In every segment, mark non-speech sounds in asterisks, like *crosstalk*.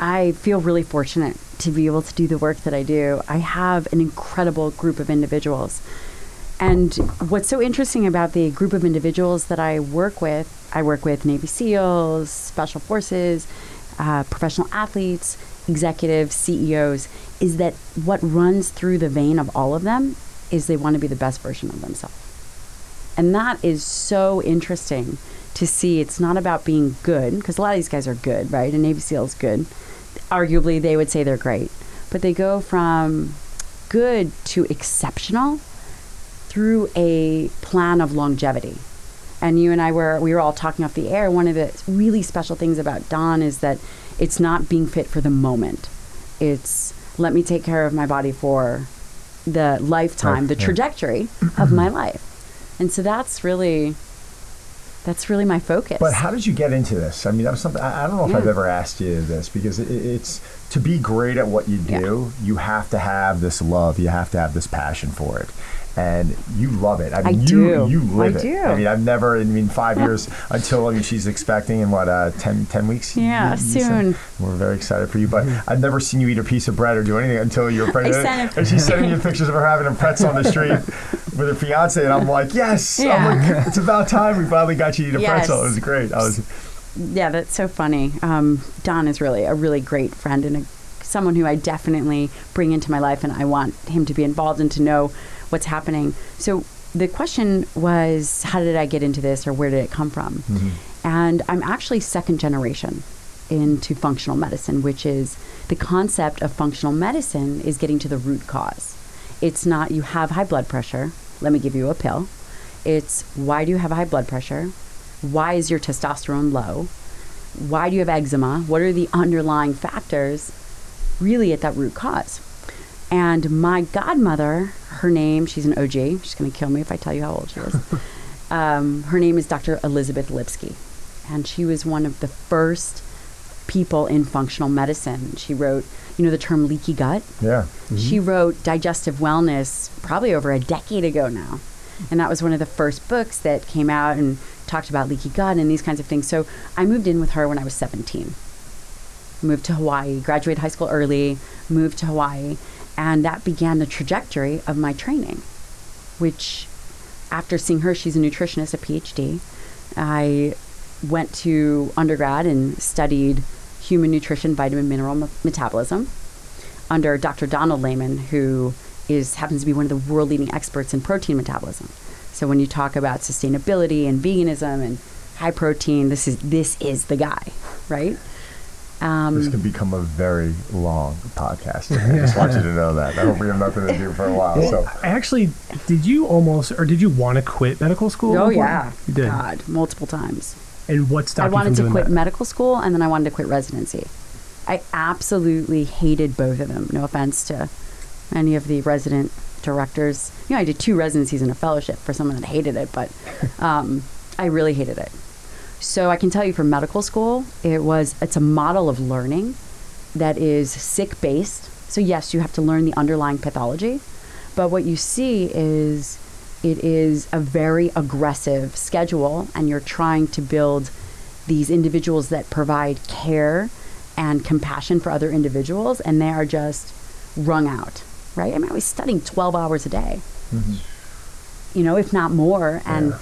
I feel really fortunate to be able to do the work that I do. I have an incredible group of individuals. And what's so interesting about the group of individuals that I work with, I work with Navy SEALs, Special Forces, uh, professional athletes, executives, CEOs, is that what runs through the vein of all of them is they want to be the best version of themselves. And that is so interesting to see. It's not about being good, because a lot of these guys are good, right? A Navy SEAL is good. Arguably, they would say they're great. But they go from good to exceptional through a plan of longevity. And you and I were we were all talking off the air. One of the really special things about Don is that it's not being fit for the moment. It's let me take care of my body for the lifetime, the yeah. trajectory of my life. And so that's really that's really my focus. But how did you get into this? I mean, that was something I, I don't know if Yeah. I've ever asked you this because it, it's to be great at what you do, you have to have this love, you have to have this passion for it. And you love it. I mean, I you do. you live I it. do. I mean, I've never. I mean, five years until I mean, she's expecting in what uh, 10, 10 weeks. Yeah, you said? soon. We're very excited for you, but I've never seen you eat a piece of bread or do anything until you're *laughs* pregnant. And she's sending me pictures of her having a pretzel on the street *laughs* with her fiance, and I'm like, yes. I'm Yeah. like, it's about time we finally got you to eat a Yes. pretzel. It was great. I was. yeah, that's so funny. Um, Don is really a really great friend and a, someone who I definitely bring into my life, and I want him to be involved and to know what's happening. So the question was, how did I get into this, or where did it come from? Mm-hmm. And I'm actually second generation into functional medicine, which is the concept of functional medicine is getting to the root cause. It's not you have high blood pressure, let me give you a pill. It's why do you have high blood pressure? Why is your testosterone low? Why do you have eczema? What are the underlying factors really at that root cause? And my godmother, her name, she's an OG. She's going to kill me if I tell you how old she is. *laughs* um, her name is Dr. Elizabeth Lipski. And she was one of the first people in functional medicine. She wrote, you know, the term leaky gut. Yeah. She wrote Digestive Wellness probably over a decade ago now. And that was one of the first books that came out and talked about leaky gut and these kinds of things. So I moved in with her when I was 17. Moved to Hawaii, graduated high school early, moved to Hawaii, and that began the trajectory of my training, which after seeing her, she's a nutritionist, a PhD. I went to undergrad and studied human nutrition, vitamin, mineral me- metabolism under Dr. Donald Layman, who is happens to be one of the world leading experts in protein metabolism. So when you talk about sustainability and veganism and high protein, this is this is the guy, right? Um, This could become a very long podcast. *laughs* I just want you to know that. I hope we have nothing to do for a while. So Actually, did you almost, or did you want to quit medical school? Oh one yeah, you did. God, multiple times. And what stopped I you wanted from to doing quit that? medical school and then I wanted to quit residency. I absolutely hated both of them. No offense to any of the resident directors. You know, I did two residencies and a fellowship for someone that hated it, but *laughs* um, I really hated it. So I can tell you for medical school, it was it's a model of learning that is sick based. So yes, you have to learn the underlying pathology, but what you see is it is a very aggressive schedule and you're trying to build these individuals that provide care and compassion for other individuals and they are just wrung out, right? I mean, I was studying 12 hours a day mm-hmm. You know, if not more, and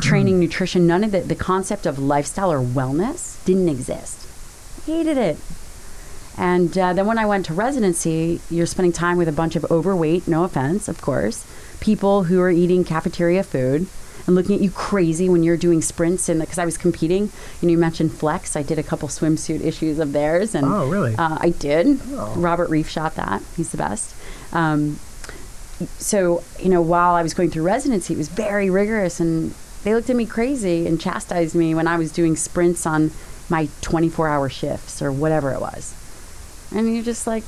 training nutrition. None of the, the concept of lifestyle or wellness didn't exist. Hated it. And uh, then when I went to residency, you're spending time with a bunch of overweight, no offense, of course, people who are eating cafeteria food and looking at you crazy when you're doing sprints. And because I was competing, you know, you mentioned Flex. I did a couple swimsuit issues of theirs, and Oh, really? uh, I did. Robert Reiff shot that. He's the best. Um, so you know while i was going through residency it was very rigorous and they looked at me crazy and chastised me when i was doing sprints on my 24 hour shifts or whatever it was and you're just like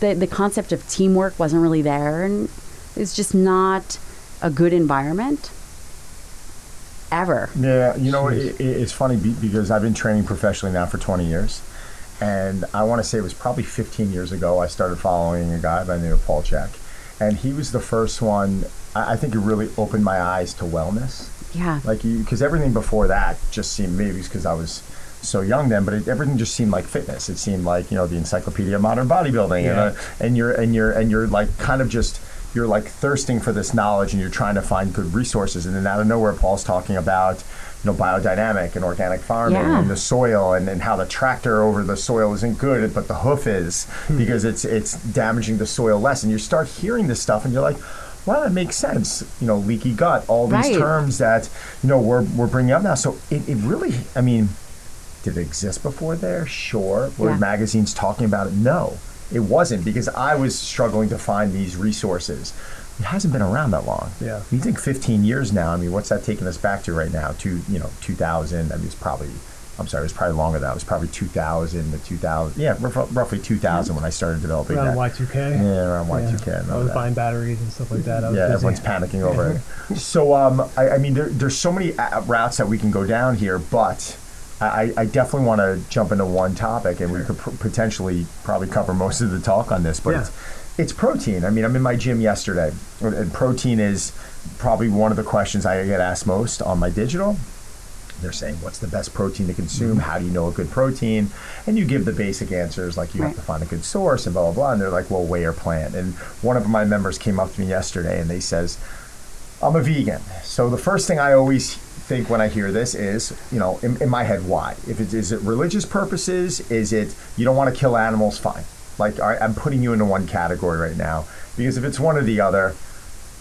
the, the concept of teamwork wasn't really there and it's just not a good environment ever Yeah, you know, it, it, it's funny because I've been training professionally now for 20 years. And I want to say it was probably 15 years ago I started following a guy by the name of Paul Chek. And he was the first one, I, I think it really opened my eyes to wellness. yeah Like, because everything before that just seemed maybe because I was so young then, but it, everything just seemed like fitness. It seemed like you know the Encyclopedia of Modern Bodybuilding, and, Yeah. uh, and you're and you're and you're like kind of just you're like thirsting for this knowledge, and you're trying to find good resources. And then out of nowhere, Paul's talking about you know biodynamic and organic farming Yeah. and the soil, and, and how the tractor over the soil isn't good, but the hoof is hmm. because it's it's damaging the soil less. And you start hearing this stuff, and you're like. Well, that makes sense. You know, leaky gut, all these Right. terms that you know we're, we're bringing up now. So it, it really, I mean, did it exist before there? Sure. Were Yeah. magazines talking about it? No, it wasn't because I was struggling to find these resources. It hasn't been around that long. Yeah. You think 15 years now? I mean, what's that taking us back to right now? To you know, 2000. I mean, it's probably. I'm sorry, it was probably longer than that. It was probably 2000 to 2000. Yeah, rough- roughly 2000 when I started developing Around that. Y2K. Yeah, around Y2K. I I remember was that. buying batteries and stuff like that. I was Yeah, busy. everyone's panicking over it. *laughs* So, um, I, I mean, there, there's so many uh, routes that we can go down here, but I, I definitely want to jump into one topic, and we could pr- potentially probably cover most of the talk on this. But Yeah. it's, it's protein. I mean, I'm in my gym yesterday, and protein is probably one of the questions I get asked most on my digital. They're saying, "What's the best protein to consume? How do you know a good protein?" And you give the basic answers like you have to find a good source and blah blah blah. And they're like, "Well, whey or plant?" And one of my members came up to me yesterday and they says, "I'm a vegan." So the first thing I always think when I hear this is, you know, in, in my head, why? If it is it religious purposes? Is it you don't want to kill animals? Fine. Like right, I'm putting you into one category right now because if it's one or the other,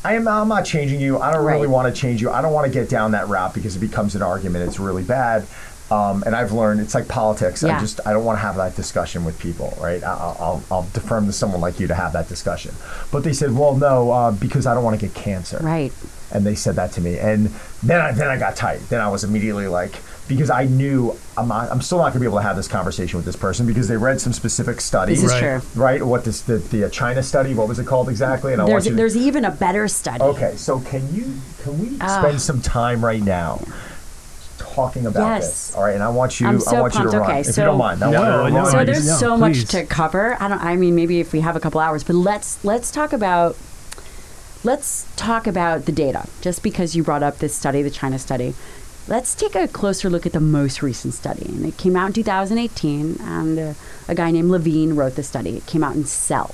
I am I'm not changing you. I don't really want to change you. I don't want to get down that route because it becomes an argument. It's really bad. Um, and I've learned it's like politics. I just I don't want to have that discussion with people, right? I- I'll, I'll, I'll defer to someone like you to have that discussion. But they said, well, no, uh, because I don't want to get cancer. Right. And they said that to me, and then I then I got tight. Then I was immediately like, because I knew I'm not, I'm still not gonna be able to have this conversation with this person because they read some specific studies. This is Right. true. Right? What this the, the uh, China study? What was it called exactly? And I There's, want you to- there's even a better study. Okay, so can you can we Ah. spend some time right now talking about Yes. this? All right, and I want you I'm I so want you pumped. to run Okay, if you so- don't mind. I No, no. So there's just- so no, much please. to cover. I don't. I mean, maybe if we have a couple hours, but let's let's talk about let's talk about the data. Just because you brought up this study, the China study, let's take a closer look at the most recent study. And it came out in 2018, and uh, a guy named Levine wrote the study. It came out in Cell.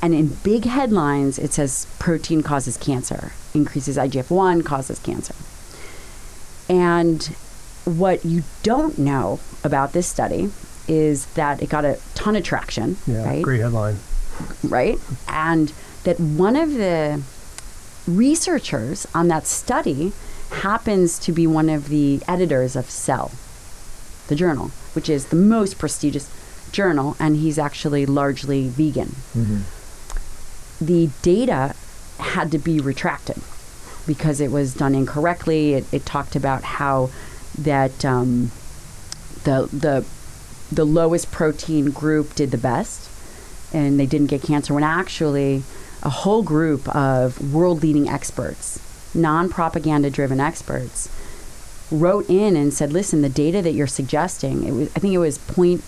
And in big headlines, it says protein causes cancer, increases IGF 1, causes cancer. And what you don't know about this study is that it got a ton of traction, Yeah, right? great headline. right? And that one of the researchers on that study happens to be one of the editors of Cell, the journal, which is the most prestigious journal, and he's actually largely vegan. The data had to be retracted because it was done incorrectly. It, it talked about how that um, the the the lowest protein group did the best and they didn't get cancer when actually a whole group of world leading experts, non propaganda driven experts, wrote in and said, listen, the data that you're suggesting, it was, I think it was point,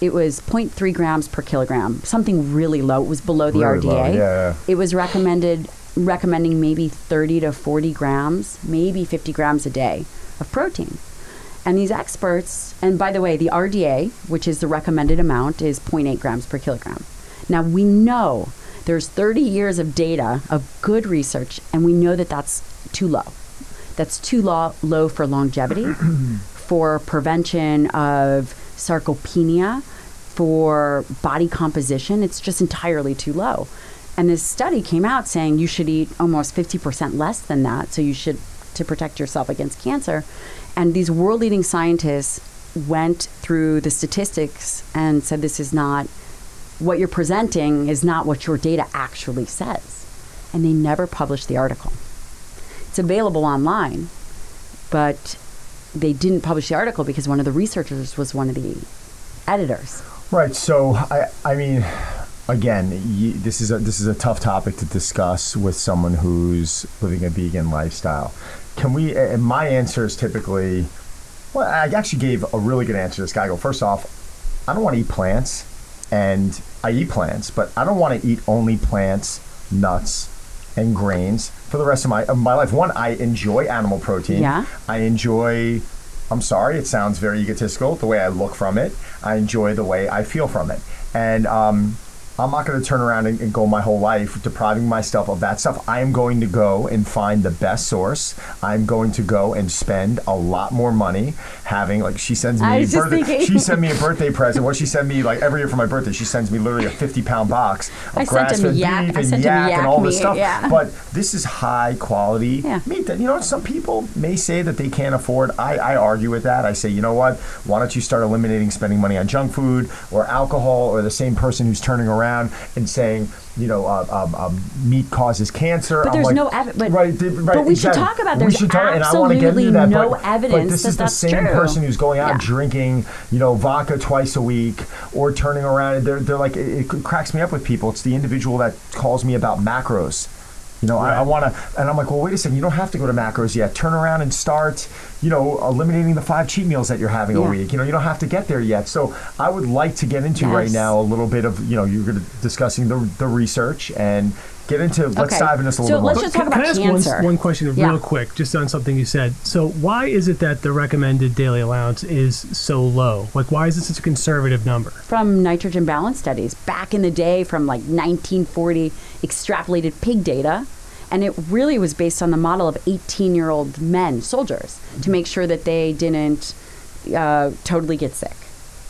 it was 0.3 grams per kilogram, something really low. It was below the Really RDA. low, yeah, yeah. It was recommended recommending maybe 30 to 40 grams, maybe 50 grams a day of protein. And these experts, and by the way, the RDA, which is the recommended amount, is 0.8 grams per kilogram. Now we know there's 30 years of data of good research, and we know that that's too low. That's too low, low for longevity, *clears throat* for prevention of sarcopenia, for body composition. It's just entirely too low. And this study came out saying you should eat almost 50% less than that, so you should to protect yourself against cancer. And these world leading scientists went through the statistics and said this is not what you're presenting is not what your data actually says. And they never published the article. It's available online, but they didn't publish the article because one of the researchers was one of the editors. Right. So I I mean, again, y this is a this is a tough topic to discuss with someone who's living a vegan lifestyle. Can we? And my answer is typically, well, I actually gave a really good answer to this guy. I go first off, I don't want to eat plants, and I eat plants, but I don't want to eat only plants, nuts, and grains for the rest of my of my life. One, I enjoy animal protein. Yeah. I enjoy I'm sorry, it sounds very egotistical the way I look from it. I enjoy the way I feel from it. And um, I'm not going to turn around and, and go my whole life depriving myself of that stuff. I am going to go and find the best source. I'm going to go and spend a lot more money having like she sends me birthday, thinking. she sent me a birthday present. What she send me like every year for my birthday, she sends me literally a 50 pound box of sent grass fed beef and yak, yak and all this meat, stuff. yeah. But this is high quality Yeah. meat that you know some people may say that they can't afford. I, I argue with that. I say, you know what? Why don't you start eliminating spending money on junk food or alcohol or the same person who's turning around and saying, you know, uh, um, um, meat causes cancer. But I'm there's like, no evidence. but- right, th- right, but we should talk about We there's should talk- and I get into absolutely that, no but, evidence But this that is the same true. person who's going out Yeah. drinking, you know, vodka twice a week or turning around. They're, they're like, it, it cracks me up with people. It's the individual that calls me about macros. You know, I, I want to, and I'm like, well, wait a second. You don't have to go to macros yet. Turn around and start, you know, eliminating the five cheat meals that you're having a week. You know, you don't have to get there yet. So I would like to get into right now a little bit of, you know, you're going to discussing the the research and get into. Let's Okay. dive into this a little bit. So little let's more. just talk Can, can about I ask cancer. one, one question Yeah. real quick, just on something you said? So, why is it that the recommended daily allowance is so low? Like, why is it such a conservative number? from nitrogen balance studies back in the day from like 1940 extrapolated pig data and it really was based on the model of 18 year old men soldiers to make sure that they didn't uh, totally get sick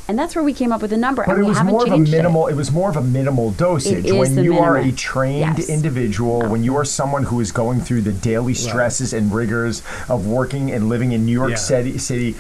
and that's where we came up with a number But and it we was more of a minimal. It. was more of a minimal dosage. is when the you are a trained Yes. individual, when you are someone who is going through the daily stresses and rigors of working and living in New York Yeah. City, City,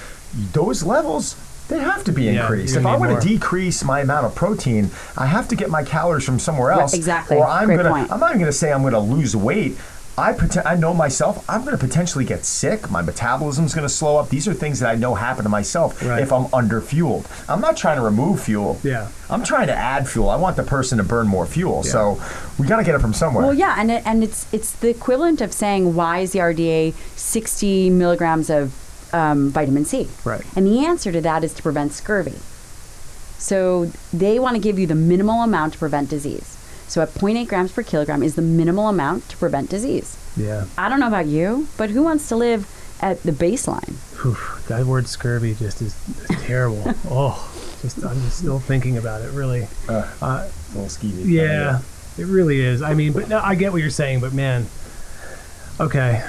those levels. They have to be Yeah, increased. If I need want to decrease my amount of protein, I have to get my calories from somewhere Right, else. exactly. Or I'm Great gonna. point. I'm not even gonna say I'm gonna lose weight. I poten- I know myself. I'm gonna potentially get sick. My metabolism's gonna slow up. These are things that I know happen to myself Right. if I'm under fueled. I'm not trying to remove fuel. Yeah. I'm trying to add fuel. I want the person to burn more fuel. Yeah. So we got to get it from somewhere. well yeah and, it, and it's it's the equivalent of saying why is the rda 60 milligrams of um, vitamin c Right. And the answer to that is to prevent scurvy. So they want to give you the minimal amount to prevent disease. So at 0.8 grams per kilogram is the minimal amount to prevent disease. Yeah. I don't know about you, but who wants to live at the baseline? Whew, that word scurvy just is terrible. *laughs* oh, just I'm just still thinking about it. Really. Uh, Uh, a little skeevy. yeah, it really is. I mean, but no, I get what you're saying. But man, okay,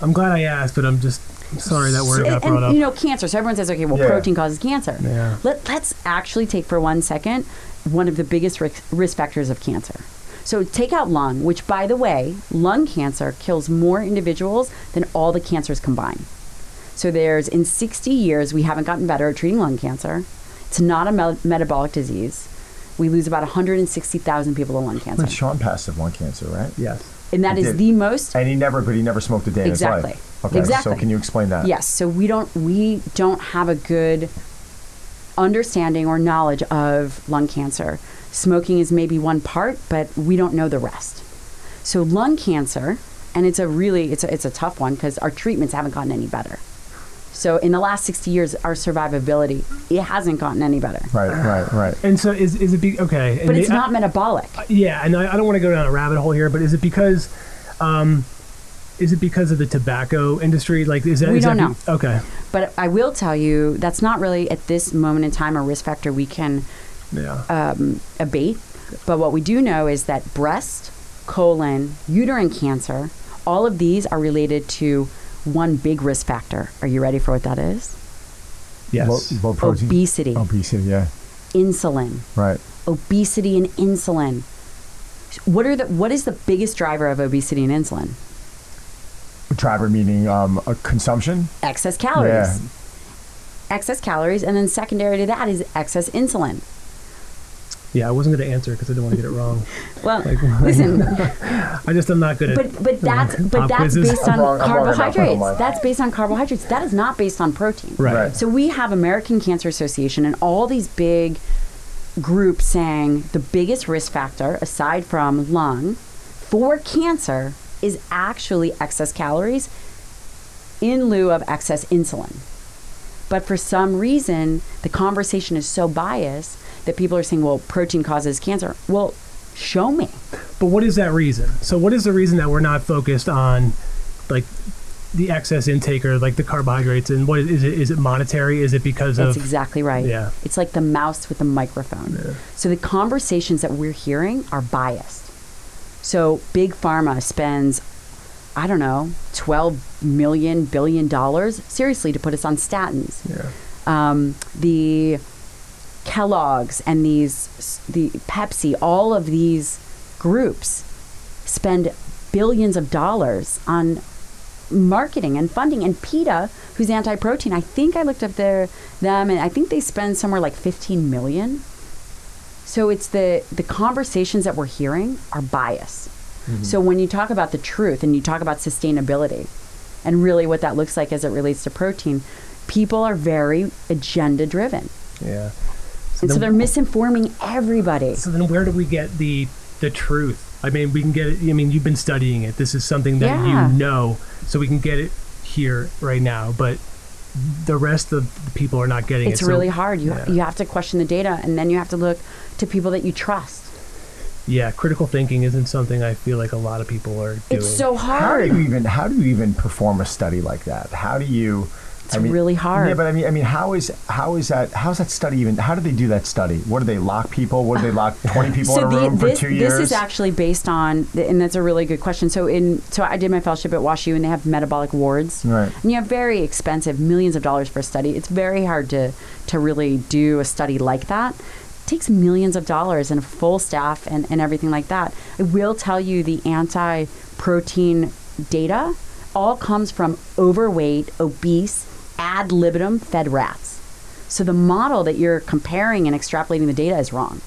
I'm glad I asked, but I'm just sorry that word got and, brought and, up. you know, cancer. So everyone says, okay, well, Yeah. protein causes cancer. Yeah. Let, let's actually take for one second one of the biggest risk, risk factors of cancer. So take out lung, which, by the way, lung cancer kills more individuals than all the cancers combined. So there's in 60 years we haven't gotten better at treating lung cancer. It's not a me- metabolic disease. We lose about 160,000 people to lung cancer, But Sean passed of lung cancer, right? yes. and that He is did. the most And he never, but he never smoked a day Exactly. in his life. Okay. Exactly. So can you explain that? Yes. So we don't we don't have a good understanding or knowledge of lung cancer. Smoking is maybe one part, but we don't know the rest. So lung cancer, and it's a really it's a, it's a tough one because our treatments haven't gotten any better. So in the last 60 years, our survivability it hasn't gotten any better. Right. Right. Right. And so is is it be, okay? and But it's may- not metabolic. Yeah, and I, I don't want to go down a rabbit hole here, but is it because, um, is it because of the tobacco industry? Like, is that We is don't that know. be- okay, But I will tell you that's not really at this moment in time a risk factor we can yeah, um, abate. But what we do know is that breast, colon, uterine cancer, all of these are related to one big risk factor. Are you ready for what that is? yes, Low, low protein. Obesity, Obesity. Yeah. insulin, Right. obesity and insulin. What are the what is the biggest driver of obesity and insulin? Driver meaning um, a consumption. Excess calories. Yeah. Excess calories, and then secondary to that is excess insulin. yeah. I wasn't going to answer because I didn't want to get it wrong. *laughs* Well, Like- *laughs* listen, *laughs* I just am not good at. but but that's but that's quizzes. based on wrong- I'm wrong carbohydrates. That's based on carbohydrates. That is not based on protein. right. Right. So we have American Cancer Association and all these big groups saying the biggest risk factor aside from lung for cancer is actually excess calories in lieu of excess insulin. But for some reason, the conversation is so biased that people are saying, well, protein causes cancer. Well, show me. But what is that reason? So, what is the reason that we're not focused on, like, the excess intake or like the carbohydrates and what is, it? Is it monetary? Is it because of That's of exactly right. Yeah. It's like the mouse with the microphone. Yeah. So the conversations that we're hearing are biased. So big pharma spends, I don't know, 12 million billion dollars seriously to put us on statins. yeah Um, the Kellogg's and these the Pepsi, all of these groups spend billions of dollars on marketing and funding. And PETA, who's anti-protein, I think I looked up their them, and I think they spend somewhere like 15 million. So it's the the conversations that we're hearing are biased. Mm-hmm. So when you talk about the truth and you talk about sustainability, and really what that looks like as it relates to protein, people are very agenda driven, yeah. and so they're misinforming everybody. So then, where do we get the the truth? I mean, we can get it. I mean, you've been studying it. This is something that Yeah. you know, so we can get it here right now. But the rest of the people are not getting It's it. so- really hard. You yeah. you have to question the data, and then you have to look to people that you trust. Yeah, critical thinking isn't something I feel like a lot of people are doing. It's so hard. How hard. do you even how do you even perform a study like that? How do you? It's really hard. Yeah, but I mean, I mean, how is how is that? How's that study even? How do they do that study? What do they lock people? What do they lock *sighs* twenty people in a the- room for two years? this is actually based on, and that's a really good question. So in, so I did my fellowship at WashU, and they have metabolic wards, Right. and you have very expensive, millions of dollars for a study. It's very hard to to really do a study like that. It takes millions of dollars and a full staff and, and everything like that. I will tell you the anti-protein data all comes from overweight, obese, ad libitum fed rats. So the model that you're comparing and extrapolating the data is wrong.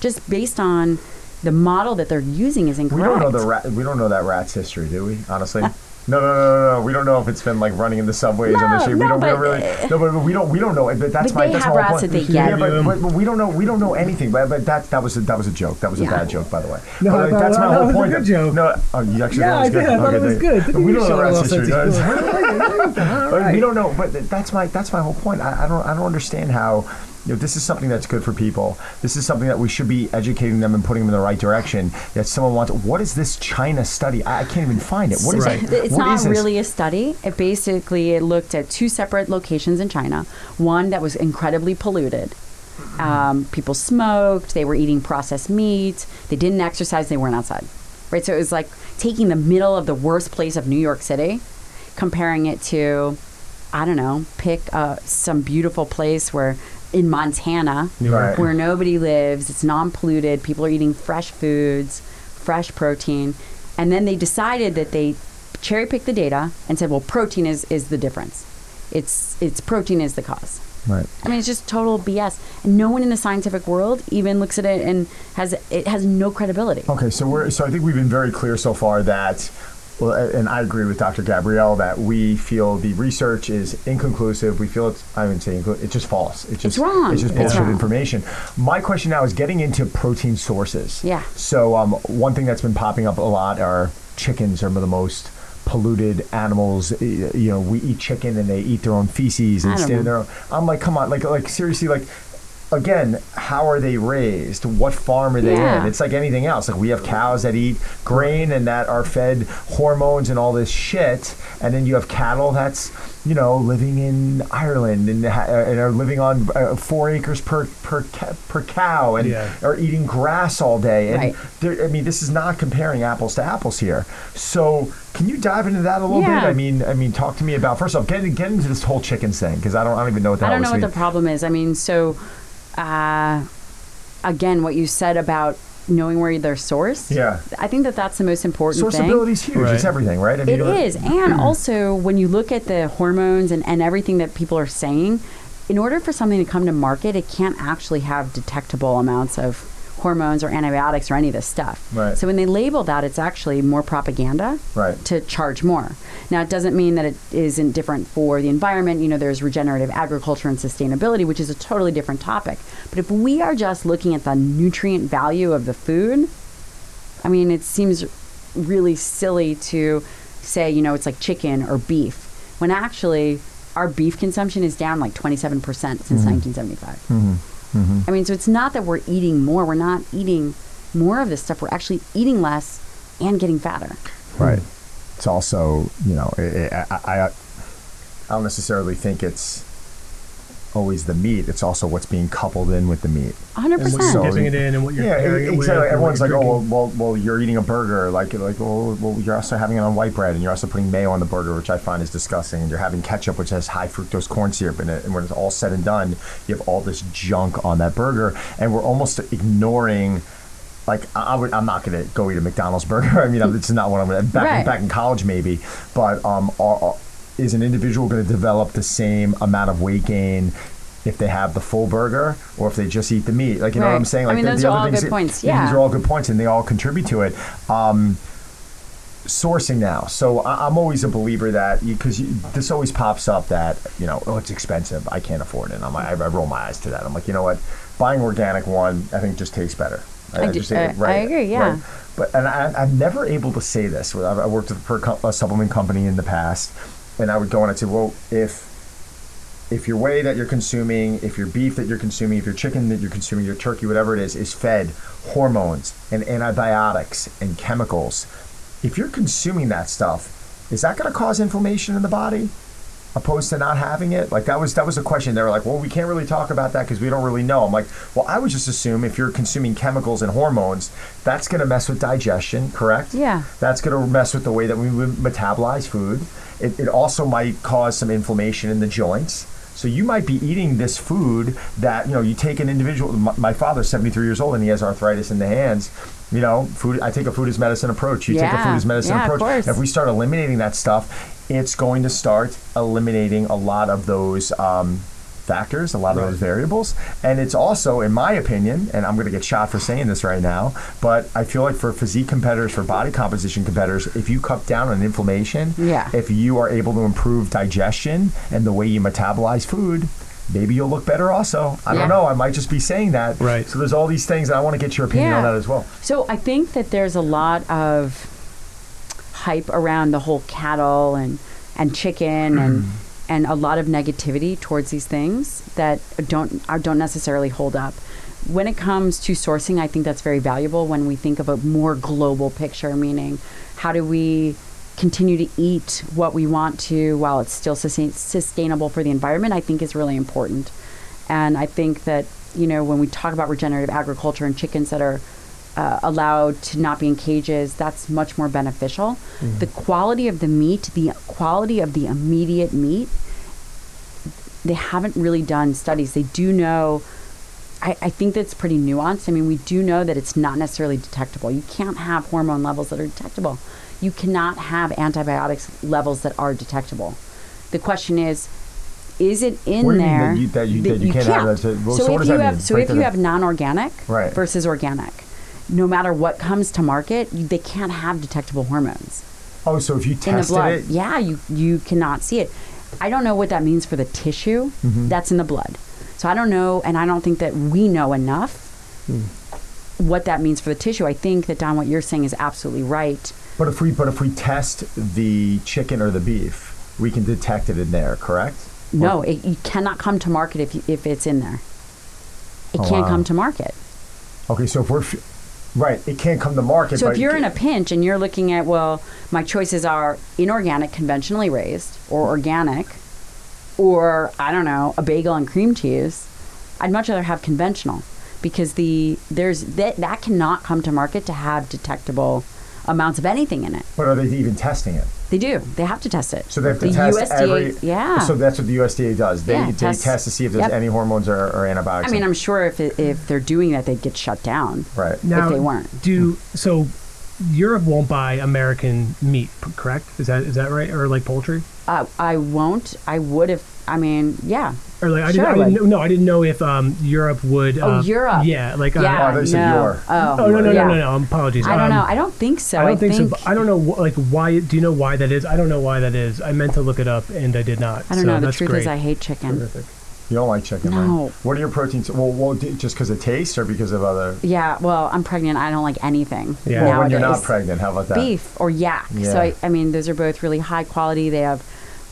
Just based on the model that they're using is incorrect. we don't know the rat. We don't know that rat's history, do we? Honestly. *laughs* No, no, no, no, no. We don't know if it's been like running in the subways on the No, street. we no, don't, we don't really. uh, No, but we don't. We don't know. But that's But my. they that's have my rats whole that point. they Yeah, get. but, but, but we don't know. We don't know anything. But, but that that was a, that was a joke. That was a bad joke, by the way. No, but, I like, that's I my whole it was a point. good joke. No, oh, you actually yeah, thought I it was did. I thought good. it was good. Didn't we don't know show the a rat's little history. sense of guys. humor? But we don't know. But that's my that's my whole point. I, I don't I don't understand how. You know, this is something that's good for people. This is something that we should be educating them and putting them in the right direction. That someone wants. What is this China study? I, I can't even find it. What is Right. it? It's What not really a study. It basically it looked at two separate locations in China. One that was incredibly polluted. Um, people smoked. They were eating processed meat. They didn't exercise. They weren't outside. Right. So it was like taking the middle of the worst place of New York City, comparing it to, I don't know, pick uh, some beautiful place where in Montana Right. where nobody lives. It's non-polluted. People are eating fresh foods, fresh protein, and then they decided that they cherry picked the data and said, "Well, protein is is the difference. It's it's protein is the cause." Right. I mean, it's just total BS. And no one in the scientific world even looks at it and has it has no credibility. Okay, so we're so I think we've been very clear so far that, well, and I agree with Dr. Gabrielle that we feel the research is inconclusive. We feel it's I wouldn't say inclu- it's just false. It's just wrong. It's just It's bullshit wrong. information. My question now is getting into protein sources. Yeah. So um, one thing that's been popping up a lot are chickens are the most polluted animals you know we eat chicken and they eat their own feces and stand own i'm like come on like like seriously like again how are they raised what farm are they Yeah. in it's like anything else like we have cows that eat grain and that are fed hormones and all this shit and then you have cattle that's you know living in ireland and, ha- and are living on uh, four acres per per ca- per cow and Yeah. are eating grass all day and Right. i mean this is not comparing apples to apples here so can you dive into that a little Yeah. bit i mean i mean talk to me about first off get, get into this whole chickens thing because i don't i don't even know what the I hell don't know this what the problem is. I mean, so uh, again, what you said about knowing where they're sourced. Yeah. I think that that's the most important thing. Sourceability is huge. Right. It's everything, right? I mean, It you is. And *clears throat* also, when you look at the hormones and, and everything that people are saying, in order for something to come to market, it can't actually have detectable amounts of hormones or antibiotics or any of this stuff. Right. So when they label that, it's actually more propaganda Right. to charge more. Now, it doesn't mean that it isn't different for the environment. You know, there's regenerative agriculture and sustainability, which is a totally different topic. But if we are just looking at the nutrient value of the food, I mean, it seems really silly to say, you know, it's like chicken or beef, when actually our beef consumption is down like 27% since mm-hmm. 1975. Mm-hmm. Mm-hmm. I mean, so it's not that we're eating more, we're not eating more of this stuff, we're actually eating less and getting fatter. Right. it's also you know it, I, I I don't necessarily think it's always the meat. It's also what's being coupled in with the meat. 100%. And what you're So- dipping it in and what you're Yeah, pairing it with. exactly. Everyone's like, you're oh, well, well, well, you're eating a burger. Like, like, well, well, you're also having it on white bread, and you're also putting mayo on the burger, which I find is disgusting. And you're having ketchup, which has high fructose corn syrup in it. And when it's all said and done, you have all this junk on that burger, and we're almost ignoring. Like I I would, I'm not gonna go eat a McDonald's burger. *laughs* I mean, I'm- it's not what I'm gonna. Back, Right. back in college, maybe, but um, are, are- is an individual going to develop the same amount of weight gain if they have the full burger or if they just eat the meat? Like, you know what I'm Right. saying? I Like mean, the, those the are all good that- points, yeah, These are all good points, and they all contribute to it. Um, sourcing now. So I, I'm always a believer that because this always pops up that you know, oh, it's expensive. I can't afford it. And I'm, I, I roll my eyes to that. I'm like, you know what? Buying organic one, I think just tastes better. I do- just uh, I agree, yeah. But and I, I'm never able to say this. I've, I worked for a, co- a supplement company in the past, and I would go on and say, well, if if your whey that you're consuming, if your beef that you're consuming, if your chicken that you're consuming, your turkey, whatever it is, is fed hormones and antibiotics and chemicals, if you're consuming that stuff, is that going to cause inflammation in the body? Opposed to not having it, like that was that was a question. They were like, "Well, we can't really talk about that because we don't really know." I'm like, "Well, I would just assume if you're consuming chemicals and hormones, that's going to mess with digestion, correct? Yeah. That's going to mess with the way that we metabolize food. It, it also might cause some inflammation in the joints. So you might be eating this food that you know you take an individual. My, my father's 73 years old and he has arthritis in the hands. You know, food. I take a food as medicine approach. You take a food as medicine Yeah, approach. If we start eliminating that stuff, it's going to start eliminating a lot of those. Um, factors a lot of those variables. And it's also in my opinion and i'm going to get shot for saying this right now but i feel like for physique competitors for body composition competitors if you cut down on inflammation Yeah. if you are able to improve digestion and the way you metabolize food maybe you'll look better also. I Yeah. don't know. I might just be saying that. Right. so there's all these things and i want to get your opinion on that as well. So I think that there's a lot of hype around the whole cattle and and chicken and mm. And a lot of negativity towards these things that don't are, don't necessarily hold up. When it comes to sourcing, I think that's very valuable when we think of a more global picture, meaning how do we continue to eat what we want to while it's still sustain- sustainable for the environment, I think is really important. And I think that, you know, when we talk about regenerative agriculture and chickens that are uh, allowed to not be in cages, that's much more beneficial. The quality of the meat, the quality of the immediate meat, they haven't really done studies. They do know, I, I think that's pretty nuanced. I mean, we do know that it's not necessarily detectable. You can't have hormone levels that are detectable. You cannot have antibiotics levels that are detectable. The question is, is it in What do you mean there that you- that you- that you can't have that so, so what if you have mean? so Break if you have non-organic Right. versus organic, no matter what comes to market, they can't have detectable hormones oh so if you in the tested blood. it Yeah, you you cannot see it. I don't know what that means for the tissue Mm-hmm. that's in the blood. So I don't know, and I don't think that we know enough Hmm. what that means for the tissue. I think that Don, what you're saying is absolutely right. but if we but if we test the chicken or the beef we can detect it in there correct No, it, you cannot come to market if you, if it's in there. It Oh, can't wow. come to market. Okay, so if we're f- right, it can't come to market. So but if you're in a pinch and you're looking at, well, my choices are inorganic, conventionally raised, or organic, or I don't know, a bagel and cream cheese, I'd much rather have conventional because the there's that that cannot come to market to have detectable amounts of anything in it. but are they even testing it? They do. They have to test it. So they have to the test USDA, every. yeah. So that's what the USDA does. They Yeah, they test- test to see if there's yep. any hormones or, or antibiotics. I mean, I'm sure if it, if they're doing that, they'd get shut down. right. Now, they weren't. Do so. Europe won't buy American meat, correct? Is that is that right? Or like poultry? Uh, I won't. I would if. I mean, yeah. Or like I Sure didn't, I I didn't know, no, I didn't know if um, Europe would. Oh, uh, Europe. Yeah, like uh, Yeah. Oh, they said no. your. Oh, Oh no no yeah. no no no! Apologies. I don't Um, know. I don't think so. I don't think, so. I don't know wh- like why. Do you know why that is? I don't know why that is. I meant to look it up and I did not. I don't so know. The truth great. is, I hate chicken. Terrific. You don't like chicken, No. right? What are your proteins? Well, well just because of taste or because of other. Yeah, well, I'm pregnant. I don't like anything. Yeah. Well, when you're not pregnant, how about that? beef or yak. Yeah. So I, I mean, those are both really high quality. They have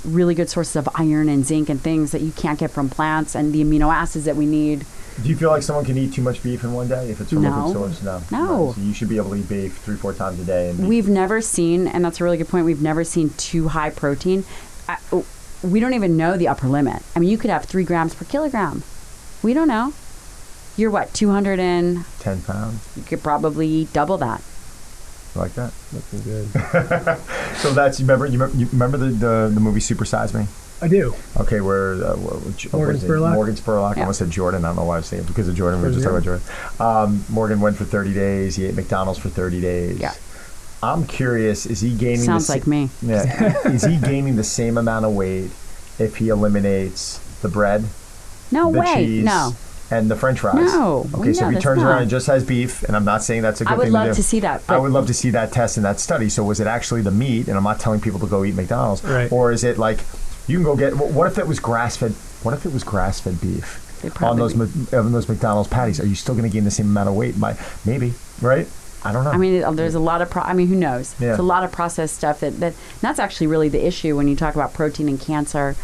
really good sources of iron and zinc and things that you can't get from plants, and the amino acids that we need Do you feel like someone can eat too much beef in one day if it's from a No. good source? No. No. Right, So you should be able to eat beef three, four times a day. And We've never seen, and that's a really good point. We've never seen too high protein. I, we don't even know the upper limit. I mean, you could have three grams per kilogram. We don't know. You're what, 210 pounds. you could probably eat double that. You like that? Looking good. *laughs* So that's you remember you remember, you remember the, the the movie Super Size Me? I do. Okay, where uh, what, Morgan was it? Spurlock? Morgan Spurlock. I almost said Jordan. I don't know why I was saying it because of Jordan. We were just talking about Jordan. Um, Morgan went for 30 days. He ate McDonald's for 30 days. Yeah. I'm curious. Is he gaining? Sounds the, like me. Yeah. *laughs* is he gaining the same amount of weight if he eliminates the bread, No the way. cheese, No. And the French fries? No. Okay, so No, if he turns not. around and just has beef, and I'm not saying that's a good thing. I would thing love to to see that. I would love to see that test and that study. So was it actually the meat? And I'm not telling people to go eat McDonald's, Right. or is it like you can go get? What if it was grass fed? What if it was grass fed beef on those be- on those McDonald's patties? Are you still going to gain the same amount of weight? My, maybe, right? I don't know. I mean, there's a lot of. Pro- I mean, who knows? Yeah. It's a lot of processed stuff that, that that's actually really the issue when you talk about protein and cancer.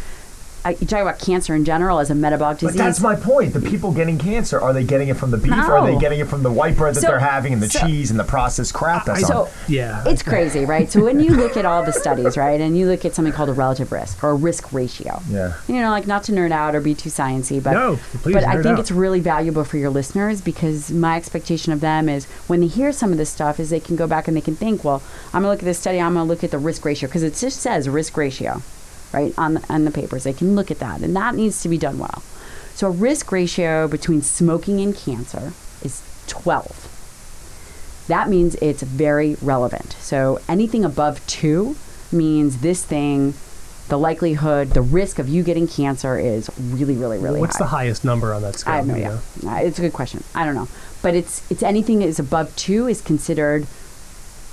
I, you talk about cancer in general as a metabolic disease. but disease. that's my point. The people getting cancer are they getting it from the beef? Or are they getting it from the white bread that So- they're having and the so- cheese and the processed crap that's I- on? so Yeah. it's crazy, right? So when you look at all the studies, right, and you look at something called a relative risk or a risk ratio, Yeah. you know, like not to nerd out or be too sciencey, but No, please but I think out. it's really valuable for your listeners because my expectation of them is when they hear some of this stuff is they can go back and they can think, well, I'm gonna look at this study, I'm gonna look at the risk ratio because it just says risk ratio, right, on the, on the papers. They can look at that, and that needs to be done well. So a risk ratio between smoking and cancer is 12 that means it's very relevant. So anything above two means this thing, the likelihood, the risk of you getting cancer is really, really, really What's high. the highest number on that scale? I have no idea. know? Uh, It's a good question. I don't know, but it's it's anything that is above two is considered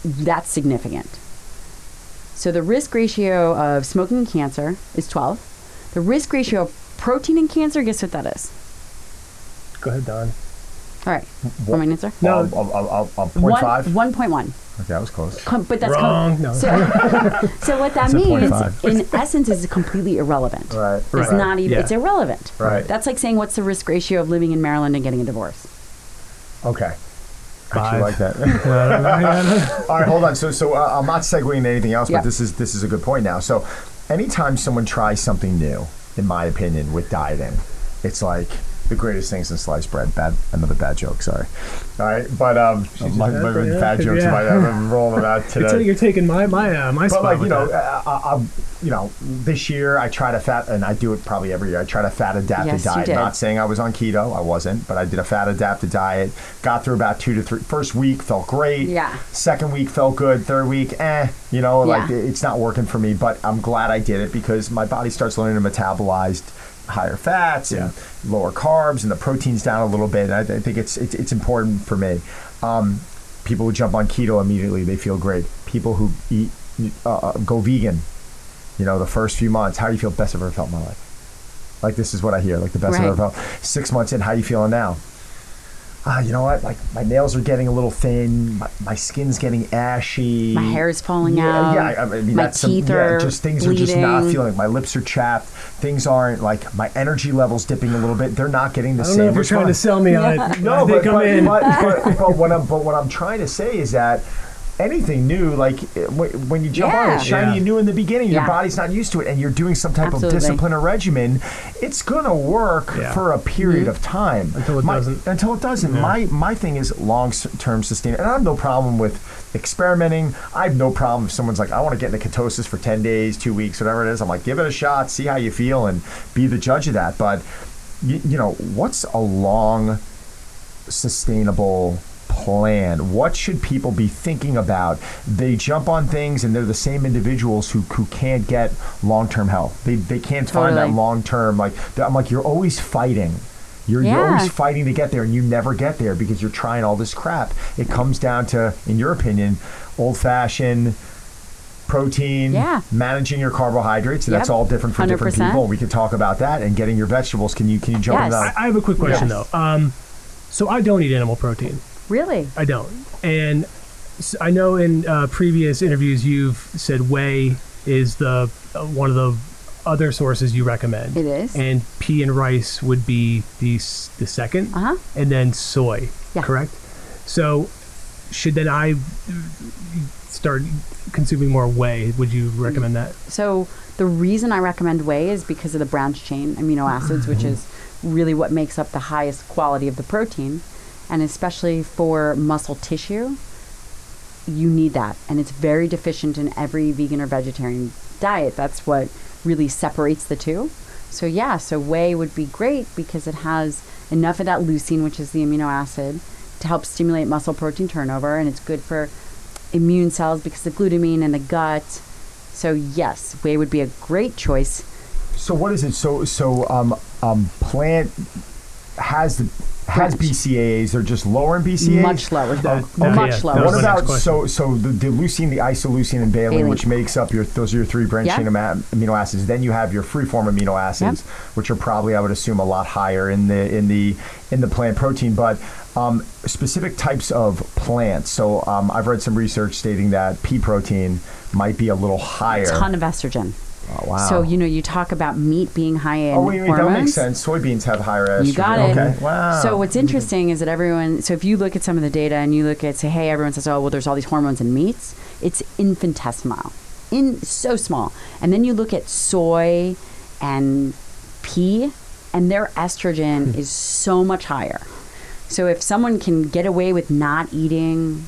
that's significant. So the risk ratio of smoking and cancer is twelve. The risk ratio of protein in cancer, guess what that is? Go ahead, Don. All right, want me to answer? No. I'll, I'll, I'll, I'll, I'll point One- five. 1.1. Okay, that was close. Com- but that's Wrong. No. So, *laughs* so what that It's means, in essence, is completely irrelevant. Right. It's Right. not even. Yeah. It's irrelevant. Right. That's like saying what's the risk ratio of living in Maryland and getting a divorce. Okay. I Five. actually like that. I don't know. I don't know. All right, hold on. So, so uh, I'm not segueing into anything else, Yeah. but this is this is a good point now. So, anytime someone tries something new, in my opinion, with dieting, it's like the greatest thing since sliced bread. Bad, another bad joke. Sorry. All right, but um, She's my, my bad, yeah. bad jokes Yeah. might have rolling them out *laughs* You're, ta- today. you're taking my my uh, my But spot like you know, uh, I, I, you know, this year I try to fat, and I do it probably every year. I try to fat adapted Yes, you diet. Not saying I was on keto, I wasn't, but I did a fat adapted diet. Got through about two to three. First week felt great. Yeah. Second week felt good. Third week, eh. You know, like Yeah. it's not working for me. But I'm glad I did it because my body starts learning to metabolize higher fats and lower carbs, and the protein's down a little bit. I, I think it's, it's it's important for me. Um, people who jump on keto immediately, they feel great. People who eat uh, uh, go vegan, you know, the first few months, how do you feel? Best I've ever felt in my life. Like this is what I hear. Like the best I've ever felt. Six months in, how are you feeling now? Ah, you know what? Like my nails are getting a little thin. My, my skin's getting ashy. My hair is falling yeah, out. Yeah, I, I mean My that's some- teeth yeah, are just things are just not bleeding. feeling. My lips are chapped. Things aren't like my energy levels dipping a little bit. They're not getting the I don't same. know if you're trying to sell me on *laughs* it. No, but, think I'm but, in. but, but, but *laughs* what I'm but what I'm trying to say is that anything new, like eh, when you jump on it, it's shiny Yeah. and new in the beginning. Your Yeah. body's not used to it, and you're doing some type Absolutely. of discipline or regimen. It's gonna work Yeah. for a period of time Until it My- doesn't. Until it doesn't. Yeah. My my thing is long term sustain, and I have no problem with experimenting. I have no problem if someone's like, I want to get into ketosis for ten days, two weeks, whatever it is. I'm like, give it a shot, see how you feel, and be the judge of that. But you, you know, what's a long sustainable plan? What should people be thinking about? They jump on things and they're the same individuals who, who can't get long term health. They, they can't find that long term. Like, I'm like, you're always fighting. You're, you're always fighting to get there and you never get there because you're trying all this crap. It comes down to, in your opinion, old fashioned protein, Yeah. managing your carbohydrates. That's Yep. all different for different 100%. people. We could talk about that and getting your vegetables. Can you can you jump Yes. into I, that? I have a quick question Yes. though. Um, so I don't eat animal protein. Really? I don't. And I know in uh, previous interviews you've said whey is the uh, one of the other sources you recommend. It is. And pea and rice would be the the second, Uh huh. and then soy. Yeah. Correct. So, should then I start consuming more whey? Would you recommend that? So the reason I recommend whey is because of the branched chain amino acids, which is really what makes up the highest quality of the protein, and especially for muscle tissue, you need that, and it's very deficient in every vegan or vegetarian diet. That's what really separates the two. So yeah, so whey would be great because it has enough of that leucine, which is the amino acid, to help stimulate muscle protein turnover, and it's good for immune cells because the glutamine in the gut. So yes, whey would be a great choice. So what is it? So so um um plant has the has BCAAs. They're just lower in BCAAs. Much lower. That- Oh, that- much yeah, lower. What about so so the, the leucine, the isoleucine, and valine, Valine. which makes up your those are your three branched Yeah. chain amino acids. Then you have your free form amino acids, which are probably I would assume a lot higher in the in the in the plant protein, but. Um, specific types of plants. So um, I've read some research stating that pea protein might be a little higher. A ton of estrogen. Oh, wow. So you know, you talk about meat being high in oh wait, wait, that makes sense. Soybeans have higher estrogen. You got it. Okay. Wow. So what's interesting is that everyone. So if you look at some of the data and you look at say, hey, everyone says, oh, well, there's all these hormones in meats. It's infinitesimal, in so small. And then you look at soy and pea, and their estrogen is so much higher. So if someone can get away with not eating,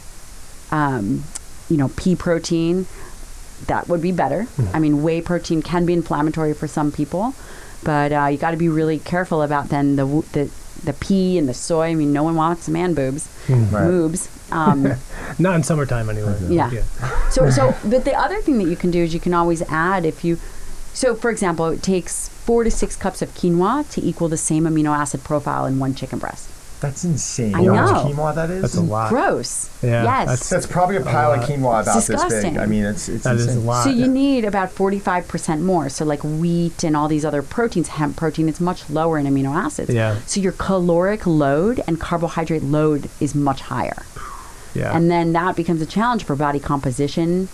um, you know, pea protein, that would be better. I mean, whey protein can be inflammatory for some people, but uh, you got to be really careful about then the the the pea and the soy. I mean, no one wants man boobs, Right. boobs. Um, *laughs* Not in summertime, anyway. Yeah. so, so, *laughs* but the other thing that you can do is you can always add if you. So, for example, it takes four to six cups of quinoa to equal the same amino acid profile in one chicken breast. That's insane. I you know how much know. quinoa that is? That's a lot. Gross. Yeah, Yes. that's- That's probably a pile of quinoa about It's this big. I mean, it's it's That is insane. a lot. So you need about 45% more. So like wheat and all these other proteins, hemp protein, it's much lower in amino acids. Yeah. So your caloric load and carbohydrate load is much higher. yeah. And then that becomes a challenge for body composition.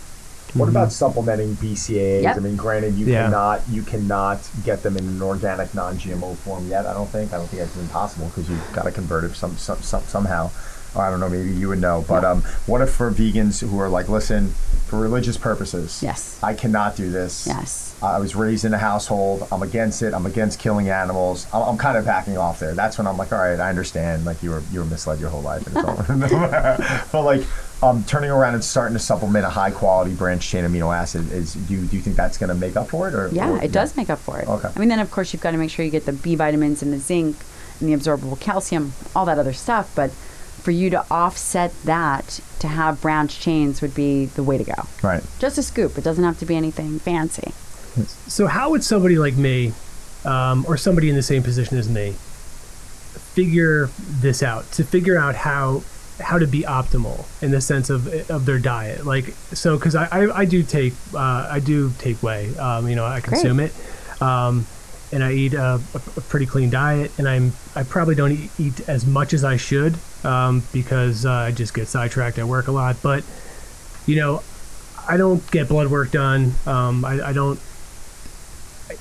What about supplementing BCAAs? Yep. I mean, granted, you Yeah. cannot you cannot get them in an organic, non-GMO form yet. I don't think. I don't think that's impossible because you've got to convert it some, some, some somehow. Or I don't know. Maybe you would know. But um, what if for vegans who are like, listen, for religious purposes, Yes. I cannot do this. Yes. I was raised in a household. I'm against it. I'm against killing animals. I'm, I'm kind of backing off there. That's when I'm like, all right, I understand. Like you were you were misled your whole life, and it's all. *laughs* but like, um, turning around and starting to supplement a high quality branched chain amino acid is. Do you, do you think that's going to make up for it? Or Yeah, or- it does make up for it. Okay. I mean, then of course you've got to make sure you get the B vitamins and the zinc and the absorbable calcium, all that other stuff. But for you to offset that, to have branched chains would be the way to go. Right. Just a scoop. It doesn't have to be anything fancy. So how would somebody like me, um, or somebody in the same position as me, figure this out? To figure out how how to be optimal in the sense of of their diet, like so, because I, I I do take uh, I do take whey. Um, you know, I consume it, um, and I eat a, a, pretty clean diet, and I'm I probably don't eat, eat as much as I should um, because uh, I just get sidetracked. I work a lot, but you know, I don't get blood work done. Um, I, I don't.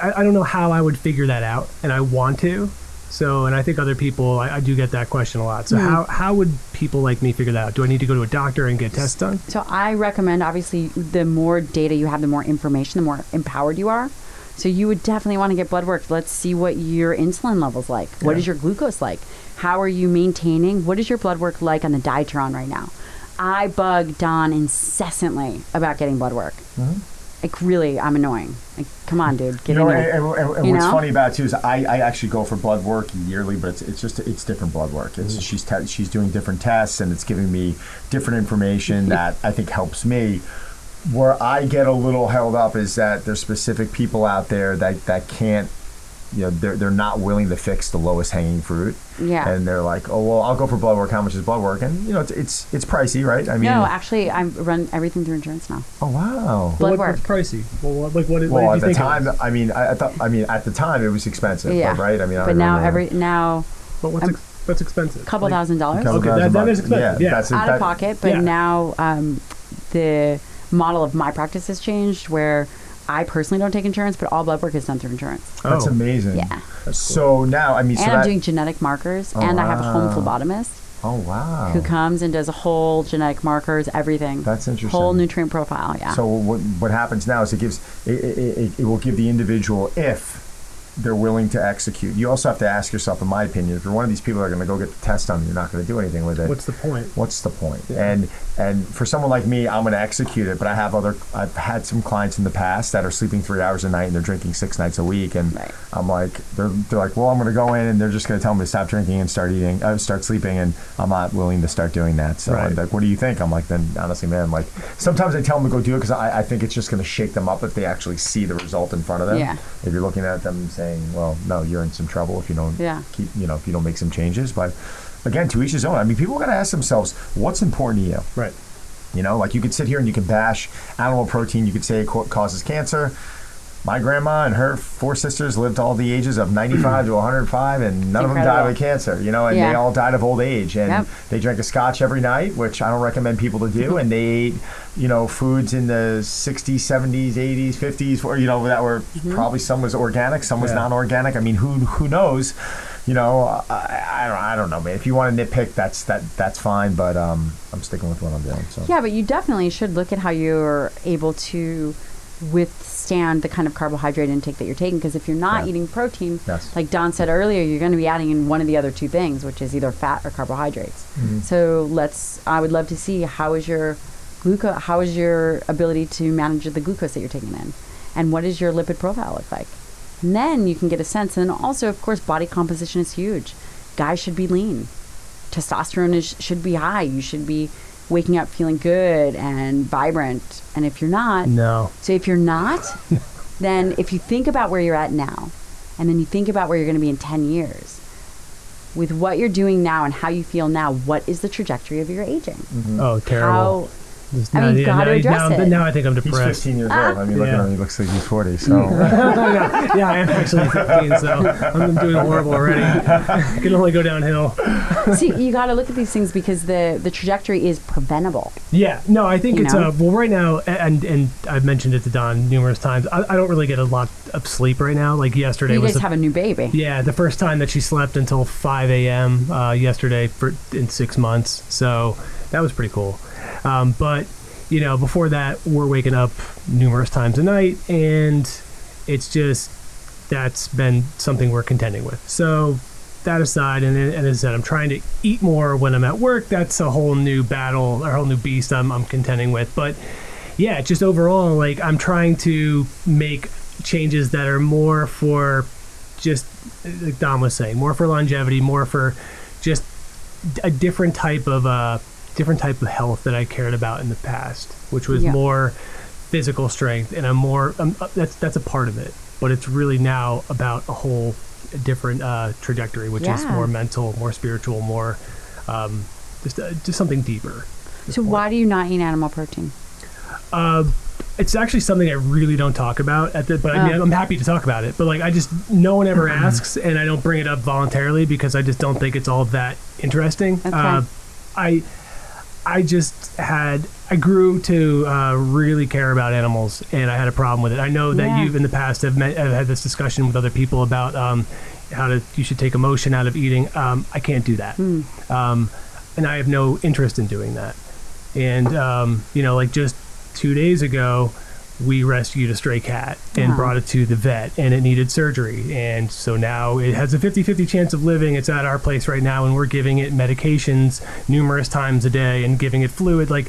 I, I don't know how I would figure that out, and I want to. So, and I think other people, I, I do get that question a lot. So, Hmm. how how would people like me figure that out? Do I need to go to a doctor and get tests done? So I recommend, obviously, the more data you have, the more information, the more empowered you are. So you would definitely want to get blood work. Let's see what your insulin levels like. What Yeah. is your glucose like? How are you maintaining? What is your blood work like on the diet you're on right now? I bug Don incessantly about getting blood work. Like really, I'm annoying. Like, come on, dude, get Mm-hmm. you know, in and, and- and You what's know? funny about it too is I, I actually go for blood work yearly, but it's, it's just it's different blood work. It's she's te- she's doing different tests and it's giving me different information that I think helps me. Where I get a little held up is that there's specific people out there that that can't. You know, they're, they're not willing to fix the lowest hanging fruit. Yeah. And they're like, oh, well, I'll go for blood work. How much is blood work? And, you know, it's it's, it's pricey, right? I mean, no, actually, I run everything through insurance now. oh, wow. Blood what, work. What's pricey? Well, what, like what, what Well, did at you the think? time. I mean, I, I thought, I mean, at the time, it was expensive, Yeah. right? I mean, I But now remember- every now But what's ex- what's expensive? A couple Like, thousand dollars. Couple Okay, thousand that- that bucks. is expensive, yeah. that's out that- of pocket, but yeah. now um, the model of my practice has changed where I personally don't take insurance, but all blood work is done through insurance. Oh. That's Oh. amazing. Yeah. So now, I mean, so and I'm that, doing genetic markers, Oh, and I have a home phlebotomist oh wow, who comes and does a whole genetic markers, everything. That's interesting. Whole nutrient profile. Yeah. So what what happens now is it gives it, it, it, it will give the individual if they're willing to execute. You also have to ask yourself, in my opinion, if you're one of these people that are going to go get the test done, you're not going to do anything with it. What's the point? what's the point? And and for someone like me, I'm going to execute it. But I have other. I've had some clients in the past that are sleeping three hours a night and they're drinking six nights a week, and Right. I'm like, they're they're like, well, I'm going to go in and they're just going to tell me to stop drinking and start eating, uh, start sleeping, and I'm not willing to start doing that. So Right. I'm like, what do you think? I'm like, then honestly, man, like sometimes I tell them to go do it because I, I think it's just going to shake them up if they actually see the result in front of them. Yeah. If you're looking at them saying, well, no, you're in some trouble if you don't Yeah. keep, you know, if you don't make some changes, but. Again, to each his own. I mean, people got to ask themselves, what's important to you? Right. You know, like you could sit here and you can bash animal protein. You could say it causes cancer. My grandma and her four sisters lived all the ages of 95 to 105, and none of them died of cancer. You know, and they all died of old age. And Yep. they drank a scotch every night, which I don't recommend people to do. and they ate, you know, foods in the 60s, 70s, 80s, 50s, or you know, that were probably some was organic, some was Yeah. non-organic. I mean, who who knows? You know, I, I don't I don't know, man. If you want to nitpick, that's that that's fine. But um, I'm sticking with what I'm doing. So. Yeah, but you definitely should look at how you're able to withstand the kind of carbohydrate intake that you're taking. Because if you're not Yeah. eating protein, Yes. like Don said earlier, you're going to be adding in one of the other two things, which is either fat or carbohydrates. Mm-hmm. So let's. I would love to see how is your glucose, how is your ability to manage the glucose that you're taking in, and what does your lipid profile look like. And then you can get a sense. And also, of course, body composition is huge. Guys should be lean testosterone is, should be high. You should be waking up feeling good and vibrant. And if you're not, No. so if you're not, *laughs* then if you think about where you're at now, and then you think about where you're going to be in 10 years, with what you're doing now and how you feel now, what is the trajectory of your aging? Mm-hmm. Oh, terrible. How, Just I now- mean, yeah, gotta now, address now, it. now I think I'm depressed. He's depressed. 15 years old. I mean, look Yeah. at him. He looks like he's 40. So yeah, *laughs* yeah, I am actually 15, so I'm doing horrible already. *laughs* Can only go downhill. see, you got to look at these things because the, the trajectory is preventable. Yeah, no, I think You it's know? uh, well right now, and and I've mentioned it to Don numerous times. I, I don't really get a lot of sleep right now. Like yesterday You was just the, have a new baby. yeah the first time that she slept until 5 a.m. Uh, yesterday for in six months. So that was pretty cool. Um, but you know, before that, we're waking up numerous times a night, and it's just that's been something we're contending with. So that aside, and, and as I said, I'm trying to eat more when I'm at work. That's a whole new battle, a whole new beast I'm, I'm contending with. But yeah, just overall, like I'm trying to make changes that are more for just like Don was saying, more for longevity, more for just a different type of uh, different type of health that I cared about in the past, which was Yeah. more physical strength, and a more um, uh, that's that's a part of it, but it's really now about a whole different uh, trajectory, which is more mental, more spiritual, more um, just uh, just something deeper. So why do you not eat animal protein? Uh, it's actually something I really don't talk about at the, but I mean, Oh. I'm happy to talk about it. But like, I just no one ever asks, and I don't bring it up voluntarily because I just don't think it's all that interesting. Okay. Uh, I I just had I grew to uh, really care about animals, and I had a problem with it. I know that Yeah. you've in the past have, met, have had this discussion with other people about um, how to you should take emotion out of eating. Um, I can't do that, um, and I have no interest in doing that. And um, you know, like just two days ago, we rescued a stray cat and Aw. brought it to the vet, and it needed surgery. And so now it has a 50-50 chance of living. It's at our place right now, and we're giving it medications numerous times a day and giving it fluid. Like,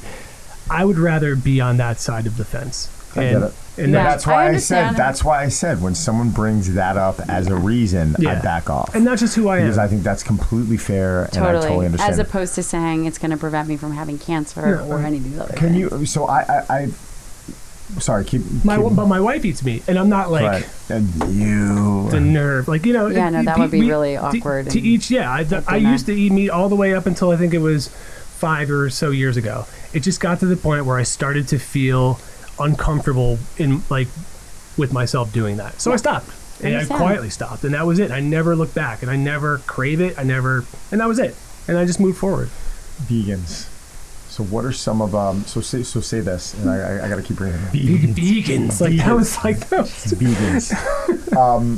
I would rather be on that side of the fence. I and, get it. And Yeah. that's that's why I I, said. That's why I said when someone brings that up as a reason, I back off. and that's just who I am. because I think that's completely fair, and I Totally. totally understand. As opposed to saying it's going to prevent me from having cancer Yeah, or uh, any of these other Can things. you? So I, I, I sorry, keep. my, keep but my wife eats meat, and I'm not like. right. And you. the nerve. Like you know, Yeah, it- no, it- that would be meat- really awkward to, and each. Yeah, I, at I used to eat meat all the way up until I think it was five or so years ago. It just got to the point where I started to feel uncomfortable in like with myself doing that. So I stopped. And I quietly stopped, and that was it. I never looked back, and I never crave it. I never, and that was it. And I just moved forward. vegans. So what are some of um? So say so say this, and I, I, I got to keep reading. Vegans. Vegans. Like that was like that was vegans. *laughs* um,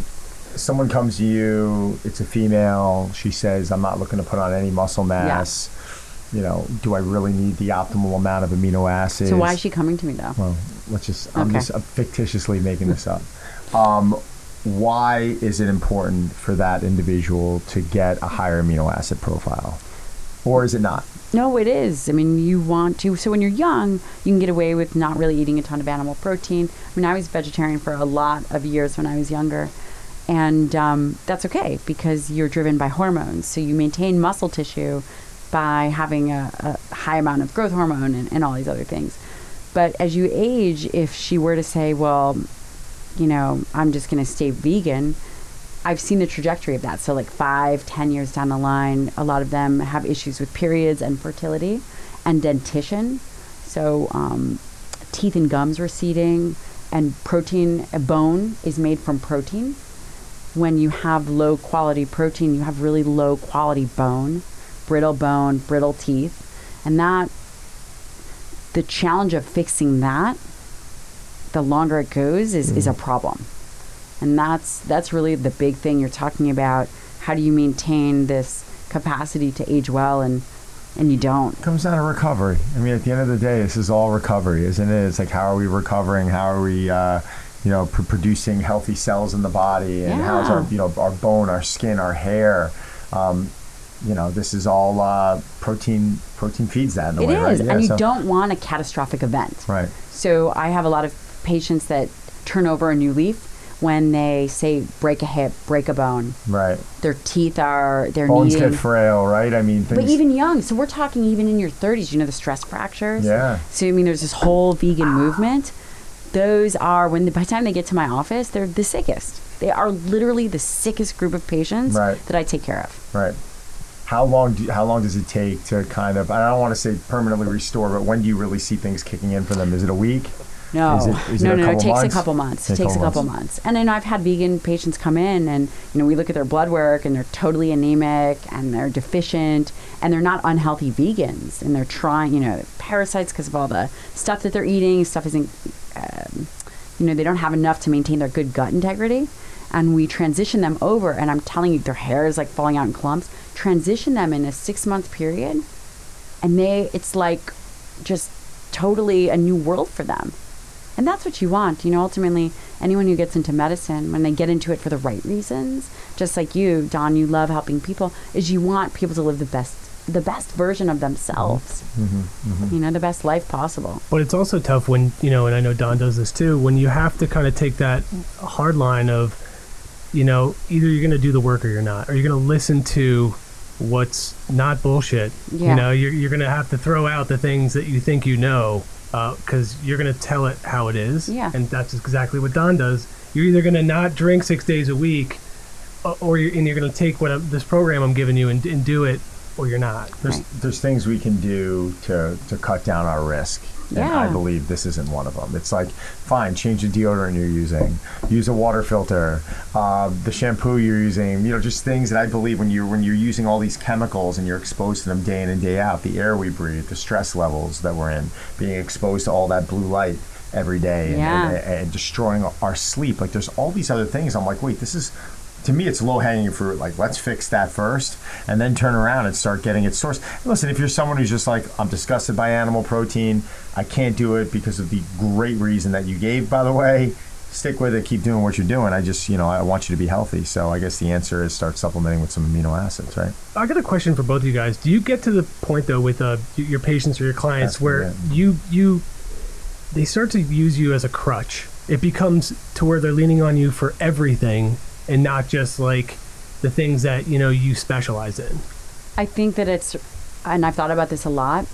someone comes to you. It's a female. She says, "I'm not looking to put on any muscle mass." You know, do I really need the optimal amount of amino acids? So why is she coming to me though? Well, let's just. I'm Okay. just uh, fictitiously making this up. Um, why is it important for that individual to get a higher amino acid profile, or is it not? No, it is. I mean, you want to. So when you're young, you can get away with not really eating a ton of animal protein. I mean, I was vegetarian for a lot of years when I was younger. And um, that's okay because you're driven by hormones. So you maintain muscle tissue by having a, a high amount of growth hormone and, and all these other things. But as you age, if she were to say, well, you know, I'm just going to stay vegan, I've seen the trajectory of that. So, like five, ten years down the line, a lot of them have issues with periods and fertility and dentition. So, um, teeth and gums receding, and protein, a bone is made from protein. When you have low quality protein, you have really low quality bone, brittle bone, brittle teeth. And that, the challenge of fixing that, the longer it goes, is, is a problem and that's that's really the big thing you're talking about how do you maintain this capacity to age well and and you don't comes down to recovery. I mean, at the end of the day, this is all recovery, isn't it? It's like how are we recovering? How are we, uh, you know, pr- producing healthy cells in the body? And how's our, you know, our bone, our skin, our hair? Um, you know, this is all uh, protein. Protein feeds that in a It way, is, right? Yeah, and you so- don't want a catastrophic event Right. so i have a lot of patients that turn over a new leaf when they say break a hip break a bone Right. their teeth are they're Bones needing get frail, right? I mean, things. but even young so we're talking even in your 30s you know the stress fractures Yeah. so i mean there's this whole vegan movement those are when by the time they get to my office they're the sickest they are literally the sickest group of patients Right. that i take care of Right. How long do how long does it take to kind of I don't want to say permanently restore, but when do you really see things kicking in for them? Is it a week? No, Is it- is no, a no, no. It takes months? a couple months. It Take takes a couple couple months. And then I've had vegan patients come in, and you know, we look at their blood work, and they're totally anemic, and they're deficient, and they're not unhealthy vegans, and they're trying, you know, parasites because of all the stuff that they're eating. Stuff isn't, um, you know, they don't have enough to maintain their good gut integrity. And we transition them over, and I'm telling you, their hair is like falling out in clumps. Transition them in a six month period, and they, it's like just totally a new world for them. And that's what you want. You know, ultimately, anyone who gets into medicine, when they get into it for the right reasons, just like you, Don, you love helping people, is you want people to live the best the best version of themselves. Mm-hmm, mm-hmm, mm-hmm. You know, the best life possible. But it's also tough when, you know, and I know Don does this too, when you have to kind of take that hard line of, you know, either you're going to do the work or you're not, or you're going to listen to what's not bullshit. Yeah. You know, you're, you're going to have to throw out the things that you think you know Uh, because you're going to tell it how it is. Yeah. And that's exactly what Don does. You're either going to not drink six days a week or you're, and you're going to take what I'm, this program I'm giving you and, and do it or you're not. There's Right. there's things we can do to to cut down our risk. And I believe this isn't one of them. It's like, fine, change the deodorant you're using, use a water filter, uh, the shampoo you're using. You know, just things that I believe when you're when you're using all these chemicals and you're exposed to them day in and day out, the air we breathe, the stress levels that we're in, being exposed to all that blue light every day, and, Yeah. and, and destroying our sleep. Like, there's all these other things. I'm like, wait, this is to me, it's low hanging fruit. Like, let's fix that first, and then turn around and start getting its source. Listen, if you're someone who's just like, I'm disgusted by animal protein, I can't do it because of the great reason that you gave, by the way. Stick with it. Keep doing what you're doing. I just, you know, I want you to be healthy. So I guess the answer is start supplementing with some amino acids, right? I got a question for both of you guys. Do you get to the point though with uh, your patients or your clients me where you you they start to use you as a crutch? It becomes to where they're leaning on you for everything and not just like the things that you know you specialize in. I think that it's, and I've thought about this a lot.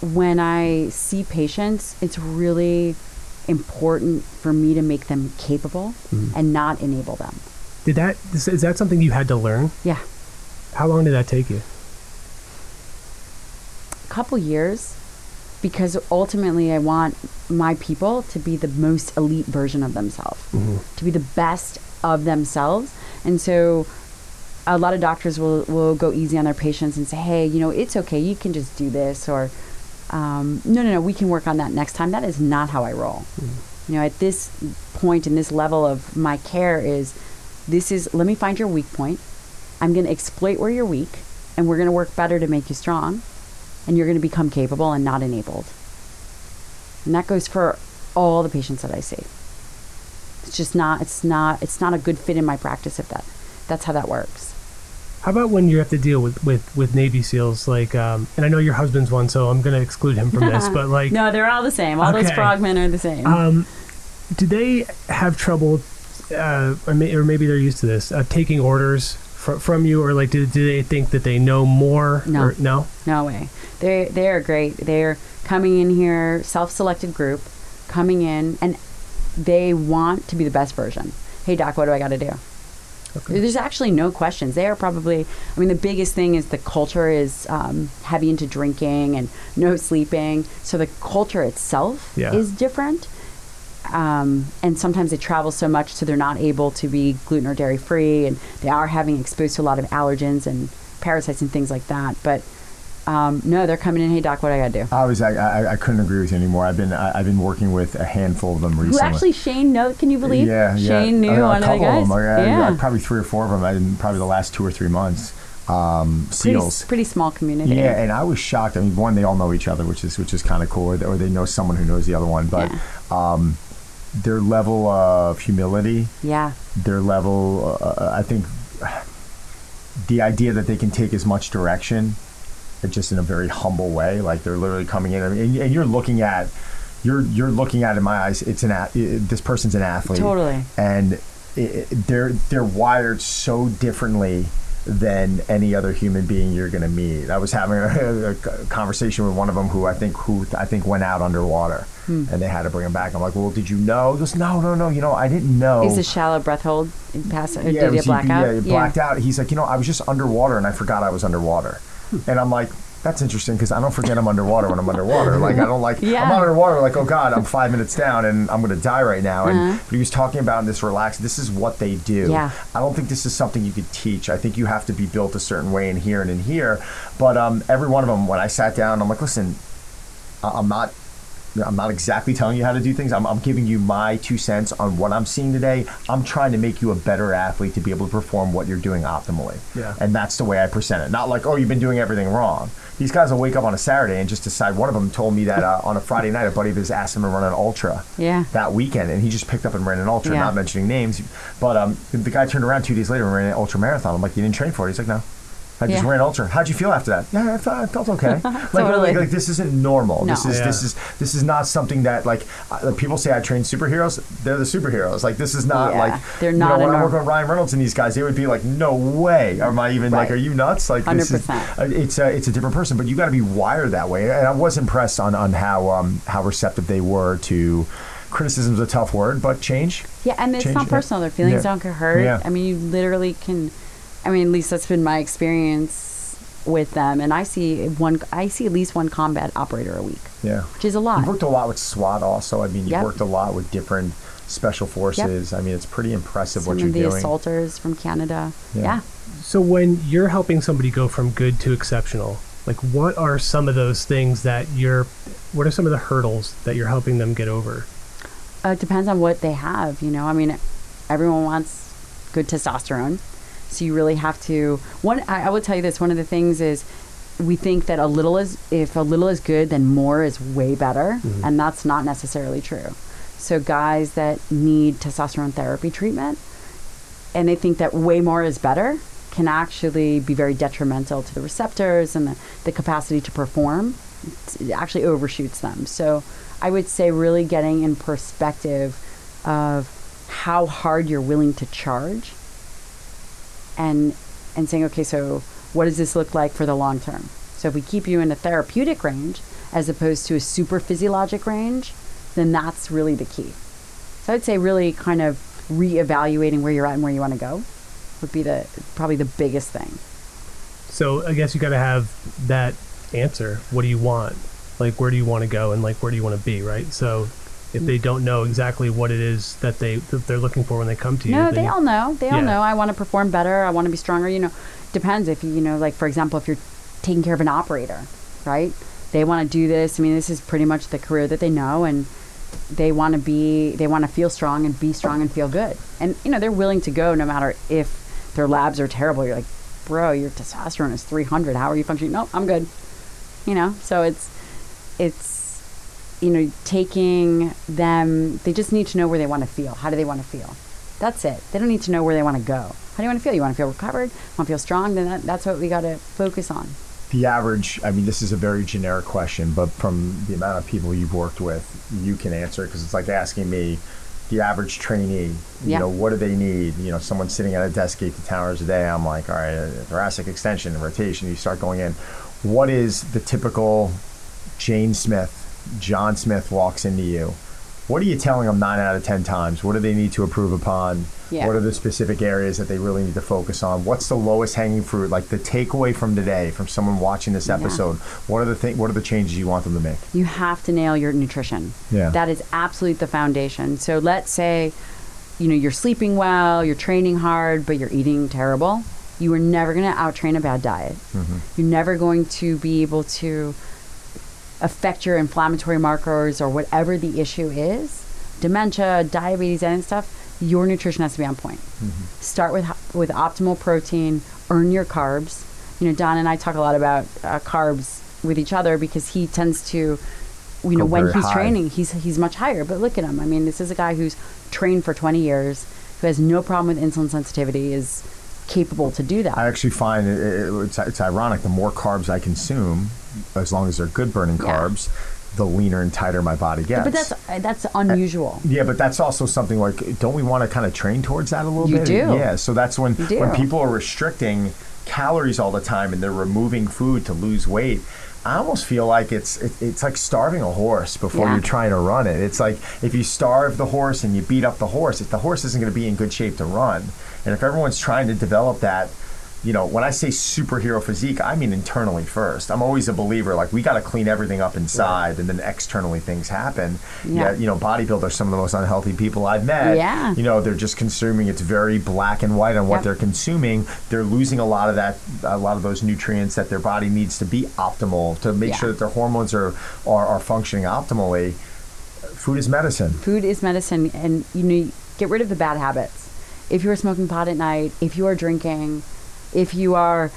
When I see patients, it's really important for me to make them capable mm-hmm. and not enable them. Did that is, is that something you had to learn? Yeah. How long did that take you? A couple years because ultimately I want my people to be the most elite version of themselves, mm-hmm. to be the best of themselves. And so a lot of doctors will, will go easy on their patients and say, hey, you know, it's okay, you can just do this, or um, no, no, no, we can work on that next time. That is not how I roll. You know, at this point in this level of my care is this is let me find your weak point. I'm going to exploit where you're weak, and we're going to work better to make you strong, and you're going to become capable and not enabled. And that goes for all the patients that I see. It's just not. It's not. It's not a good fit in my practice if that. That's how that works. How about when you have to deal with with with Navy SEALs? Like, um, and I know your husband's one, so I'm going to exclude him from this. *laughs* But like, no, they're all the same. All those frogmen are the same. um, do they have trouble, uh, or, may, or maybe they're used to this, uh, taking orders fr- from you, or like, do, do they think that they know more? No. Or, no. No way. They they are great. They're coming in here, self-selected group, coming in, and they want to be the best version. Hey doc, what do I got to do? Okay. There's actually no questions. They are probably. I mean, the biggest thing is the culture is um, heavy into drinking and no sleeping. So the culture itself Yeah. is different. Um, and sometimes they travel so much, so they're not able to be gluten or dairy free, and they are having exposed to a lot of allergens and parasites and things like that. But um, no, they're coming in. Hey doc, what do I got to do? I was I, I, I couldn't agree with you anymore. I've been I, I've been working with a handful of them recently. Who actually Shane know? Can you believe? Yeah, yeah. Shane knew Uh, one a of the guys. them. I- I- yeah, probably three or four of them in probably the last two or three months. Um, pretty, seals. pretty small community. Yeah, and I was shocked. I mean, one, they all know each other, which is which is kind of cool, or they, or they know someone who knows the other one. But um, their level of humility, yeah, their level, uh, I think, the idea that they can take as much direction, just in a very humble way, like they're literally coming in, and, and you're looking at, you're you're looking at in my eyes, it's an a- i- this person's an athlete, Totally. and i i they're they're wired so differently than any other human being you're going to meet. I was having a, a conversation with one of them who I think who I think went out underwater, Hmm. and they had to bring him back. I'm like, well, did you know? He goes, no, no, no. You know, I didn't know. Is a shallow breath hold pass? Or Oh. yeah, did it you was- black out? Yeah, he blacked out. He's like, you know, I was just underwater and I forgot I was underwater. And I'm like. That's interesting because I don't forget I'm underwater when I'm underwater. Like I don't like Yeah. I'm underwater. Like oh god, I'm five minutes down and I'm gonna die right now. And Uh-huh. but he was talking about in this relaxed. This is what they do. Yeah. I don't think this is something you could teach. I think you have to be built a certain way in here and in here. But um, every one of them, when I sat down, I'm like, listen, I- I'm not. I'm not exactly telling you how to do things. I'm, I'm giving you my two cents on what I'm seeing today. I'm trying to make you a better athlete to be able to perform what you're doing optimally. Yeah. And that's the way I present it. Not like, oh, you've been doing everything wrong. These guys will wake up on a Saturday and just decide. One of them told me that uh, on a Friday night, a buddy of his asked him to run an ultra Yeah. that weekend, and he just picked up and ran an ultra. Yeah. Not mentioning names, but um, the guy turned around two days later and ran an ultra marathon. I'm like, you didn't train for it? He's like, no. I just Yeah. ran ultra. How'd you feel after that? Yeah, I felt, I felt okay. *laughs* like, Totally. like, like, this isn't normal. This is Yeah. this is this is not something that like uh, people say. I train superheroes. They're the superheroes. Like this is not Yeah, like they're you not know, a when I work with Ryan Reynolds and these guys, they would be like, no way. Am I even like? Are you nuts? Like this is 100%. uh, it's a it's a different person. But you got to be wired that way. And I was impressed on on how um how receptive they were to. Criticism's a tough word, but change. Yeah, and it's Change, not yeah. personal. Their feelings Yeah. don't get hurt. Yeah. I mean, you literally can. I mean, at least that's been my experience with them. And I see one. I see at least one combat operator a week, Yeah. which is a lot. You've worked a lot with SWAT also. I mean, you've Yep. worked a lot with different special forces. I mean, it's pretty impressive Some what you're of the doing. assaulters from Canada. Yeah. Yeah. So when you're helping somebody go from good to exceptional, like what are some of those things that you're what are some of the hurdles that you're helping them get over? Uh, it depends on what they have. You know, I mean, everyone wants good testosterone, so you really have to. One, I, I will tell you this. One of the things is we think that a little is if a little is good, then more is way better, mm-hmm. and that's not necessarily true. So guys that need testosterone therapy treatment, and they think that way more is better, can actually be very detrimental to the receptors and the, the capacity to perform. It actually overshoots them. So I would say really getting in perspective of how hard you're willing to charge and and saying, okay, so what does this look like for the long term? So if we keep you in a therapeutic range as opposed to a super physiologic range, then that's really the key. So I'd say really kind of reevaluating where you're at and where you want to go would be the probably the biggest thing. So I guess you got to have that answer. What do you want? Like where do you want to go and like where do you want to be, right? So if they don't know exactly what it is that they that they're looking for when they come to you, No, they all know. They all know. I want to perform better. I want to be stronger. You know, depends if you, you know, like for example, if you're taking care of an operator, right? they want to do this. I mean, this is pretty much the career that they know, and they want to be, they want to feel strong and be strong and feel good. And you know, they're willing to go no matter if their labs are terrible. You're like, bro, your testosterone is 300. How are you functioning? No, I'm good. You know, so it's it's you know taking them. They just need to know where they want to feel. How do they want to feel? That's it. They don't need to know where they want to go. How do you want to feel? You want to feel recovered? Want to feel strong? Then that, that's what we got to focus on. The average, I mean, this is a very generic question, but from the amount of people you've worked with, you can answer because it's like asking me, the average trainee, you Yeah. know, what do they need? You know, someone sitting at a desk eight to 10 hours a day, I'm like, all right, thoracic extension, and rotation, you start going in. What is the typical Jane Smith, John Smith walks into you? What are you telling them nine out of 10 times? What do they need to improve upon? Yeah. What are the specific areas that they really need to focus on? What's the lowest hanging fruit? Like the takeaway from today, from someone watching this episode, what are the th- what are the changes you want them to make? you have to nail your nutrition. Yeah. That is absolutely the foundation. So let's say, you know, you're sleeping well, you're training hard, but you're eating terrible. You are never going to outtrain a bad diet. Mm-hmm. You're never going to be able to affect your inflammatory markers or whatever the issue is. Dementia, diabetes, and stuff. Your nutrition has to be on point. Mm-hmm. Start with with optimal protein. Earn your carbs. You know, Don and I talk a lot about uh, carbs with each other because he tends to, you know, when he's high. training, he's he's much higher. But look at him. I mean, this is a guy who's trained for 20 years, who has no problem with insulin sensitivity, is capable to do that. I actually find it, it, it's, it's ironic. The more carbs I consume, as long as they're good burning Yeah. carbs, the leaner and tighter my body gets. but that's uh, that's unusual. Yeah, but that's also something like, don't we want to kind of train towards that a little You bit? do. Yeah, so that's when when people are restricting calories all the time and they're removing food to lose weight. I almost feel like it's it, it's like starving a horse before Yeah. you're trying to run it. It's like if you starve the horse and you beat up the horse, if the horse isn't going to be in good shape to run, and if everyone's trying to develop that you know, when I say superhero physique, I mean internally first. I'm always a believer, like, we got to clean everything up inside and then externally things happen. Yeah. Yeah. you know, bodybuilders are some of the most unhealthy people I've met. Yeah. You know, they're just consuming, it's very black and white on what Yep. they're consuming. They're losing a lot of that, a lot of those nutrients that their body needs to be optimal, to make Yeah. sure that their hormones are, are, are functioning optimally. Food is medicine. Food is medicine, and you know, get rid of the bad habits. If you are smoking pot at night, if you are drinking, if you are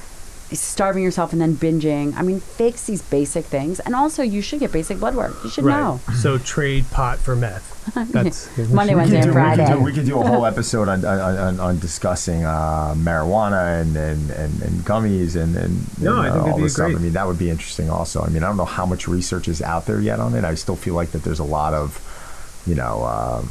starving yourself and then binging, I mean, fix these basic things. And also, you should get basic blood work. You should know. So trade pot for meth. *laughs* That's Monday, We Wednesday, could, and do, we, could Friday. do, we could do a whole episode on, on, on, on discussing uh, marijuana and, and, and, and gummies and, and, No, and, I uh, think all this stuff. I mean, that would be interesting also. I mean, I don't know how much research is out there yet on it. I still feel like that there's a lot of, you know, uh,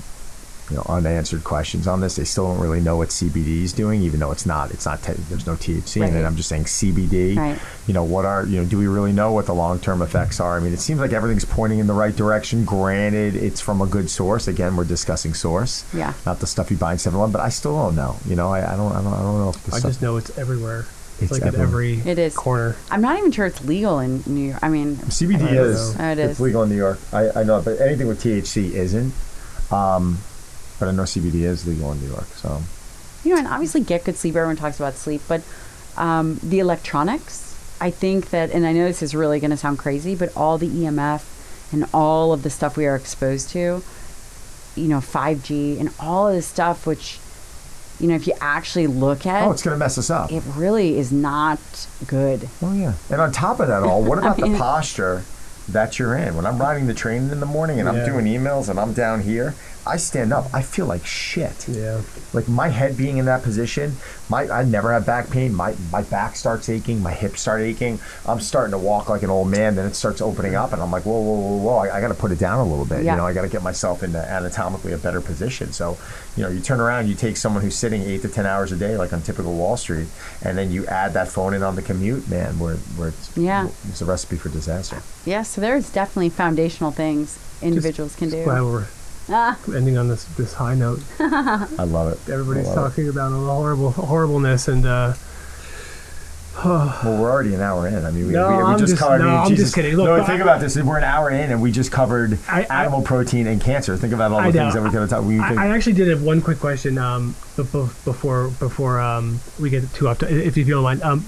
you know, unanswered questions on this. They still don't really know what CBD is doing, even though it's not. It's not. T- there's no THC in it. I'm just saying CBD. Right. You know, what are you know? Do we really know what the long term effects are? I mean, it seems like everything's pointing in the right direction. Granted, it's from a good source. Again, we're discussing source. Yeah. Not the stuff you buy in 7-Eleven, but I still don't know. You know, I, I don't. I don't. I don't know if the I stuff. just know it's everywhere. It's, It's like at every It is. corner. I'm not even sure it's legal in New York. I mean, CBD I is. Oh, it It's is. legal in New York. I, I know, but anything with THC isn't. Um, but I know CBD is legal in New York. So you know, and obviously get good sleep. Everyone talks about sleep, but um, the electronics, I think that, and I know this is really going to sound crazy, but all the EMF and all of the stuff we are exposed to, you know, 5G and all of this stuff, which, you know, if you actually look at, oh, it's going to mess us up. it really is not good. Oh yeah. And on top of that all, what about *laughs* mean- the posture that you're in? When I'm riding the train in the morning and I'm doing emails and I'm down here, I stand up. I feel like shit. Yeah. Like my head being in that position, my I never have back pain. My my back starts aching, my hips start aching. I'm starting to walk like an old man. Then it starts opening up, and I'm like, whoa, whoa, whoa, whoa! I, I got to put it down a little bit. Yeah. You know, I got to get myself into anatomically a better position. So, you know, you turn around, you take someone who's sitting eight to ten hours a day, like on typical Wall Street, and then you add that phone in on the commute. Man, where where it's, Yeah. it's a recipe for disaster. Yeah, so there's definitely foundational things individuals can Glad do. We're Ah, ending on this this high note. *laughs* I love it. Everybody's I love it. talking about all the horrible horribleness and uh, Well, we're already an hour in. I mean, we, No, we, we I'm just, just- covered. no, I mean, I'm Jesus. just kidding. Look, no, think I- about this. We're an hour in, and we just covered I- I- animal protein and cancer. Think about all the I know. things that we're going to talk. We think, I, I actually did have one quick question um, be- be- before before um, we get too off. To, if, if you don't mind, um,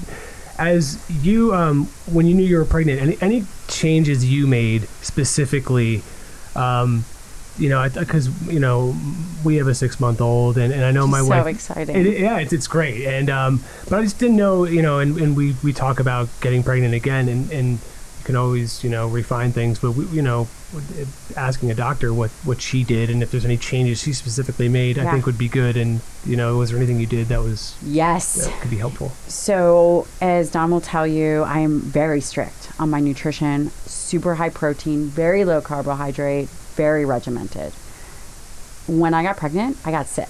as you um, when you knew you were pregnant, any any changes you made specifically. Um, you know, because you know we have a six month old, and, and I know my so wife. exciting. It, yeah, it's, it's great, and um, but I just didn't know, you know, and, and we, we talk about getting pregnant again, and, and you can always, you know, refine things, but we, you know, asking a doctor what what she did and if there's any changes she specifically made, I think would be good. And you know, was there anything you did that was yes. that could be helpful? So, as Don will tell you, I am very strict on my nutrition, super high protein, very low carbohydrate, very regimented. When I got pregnant, I got sick.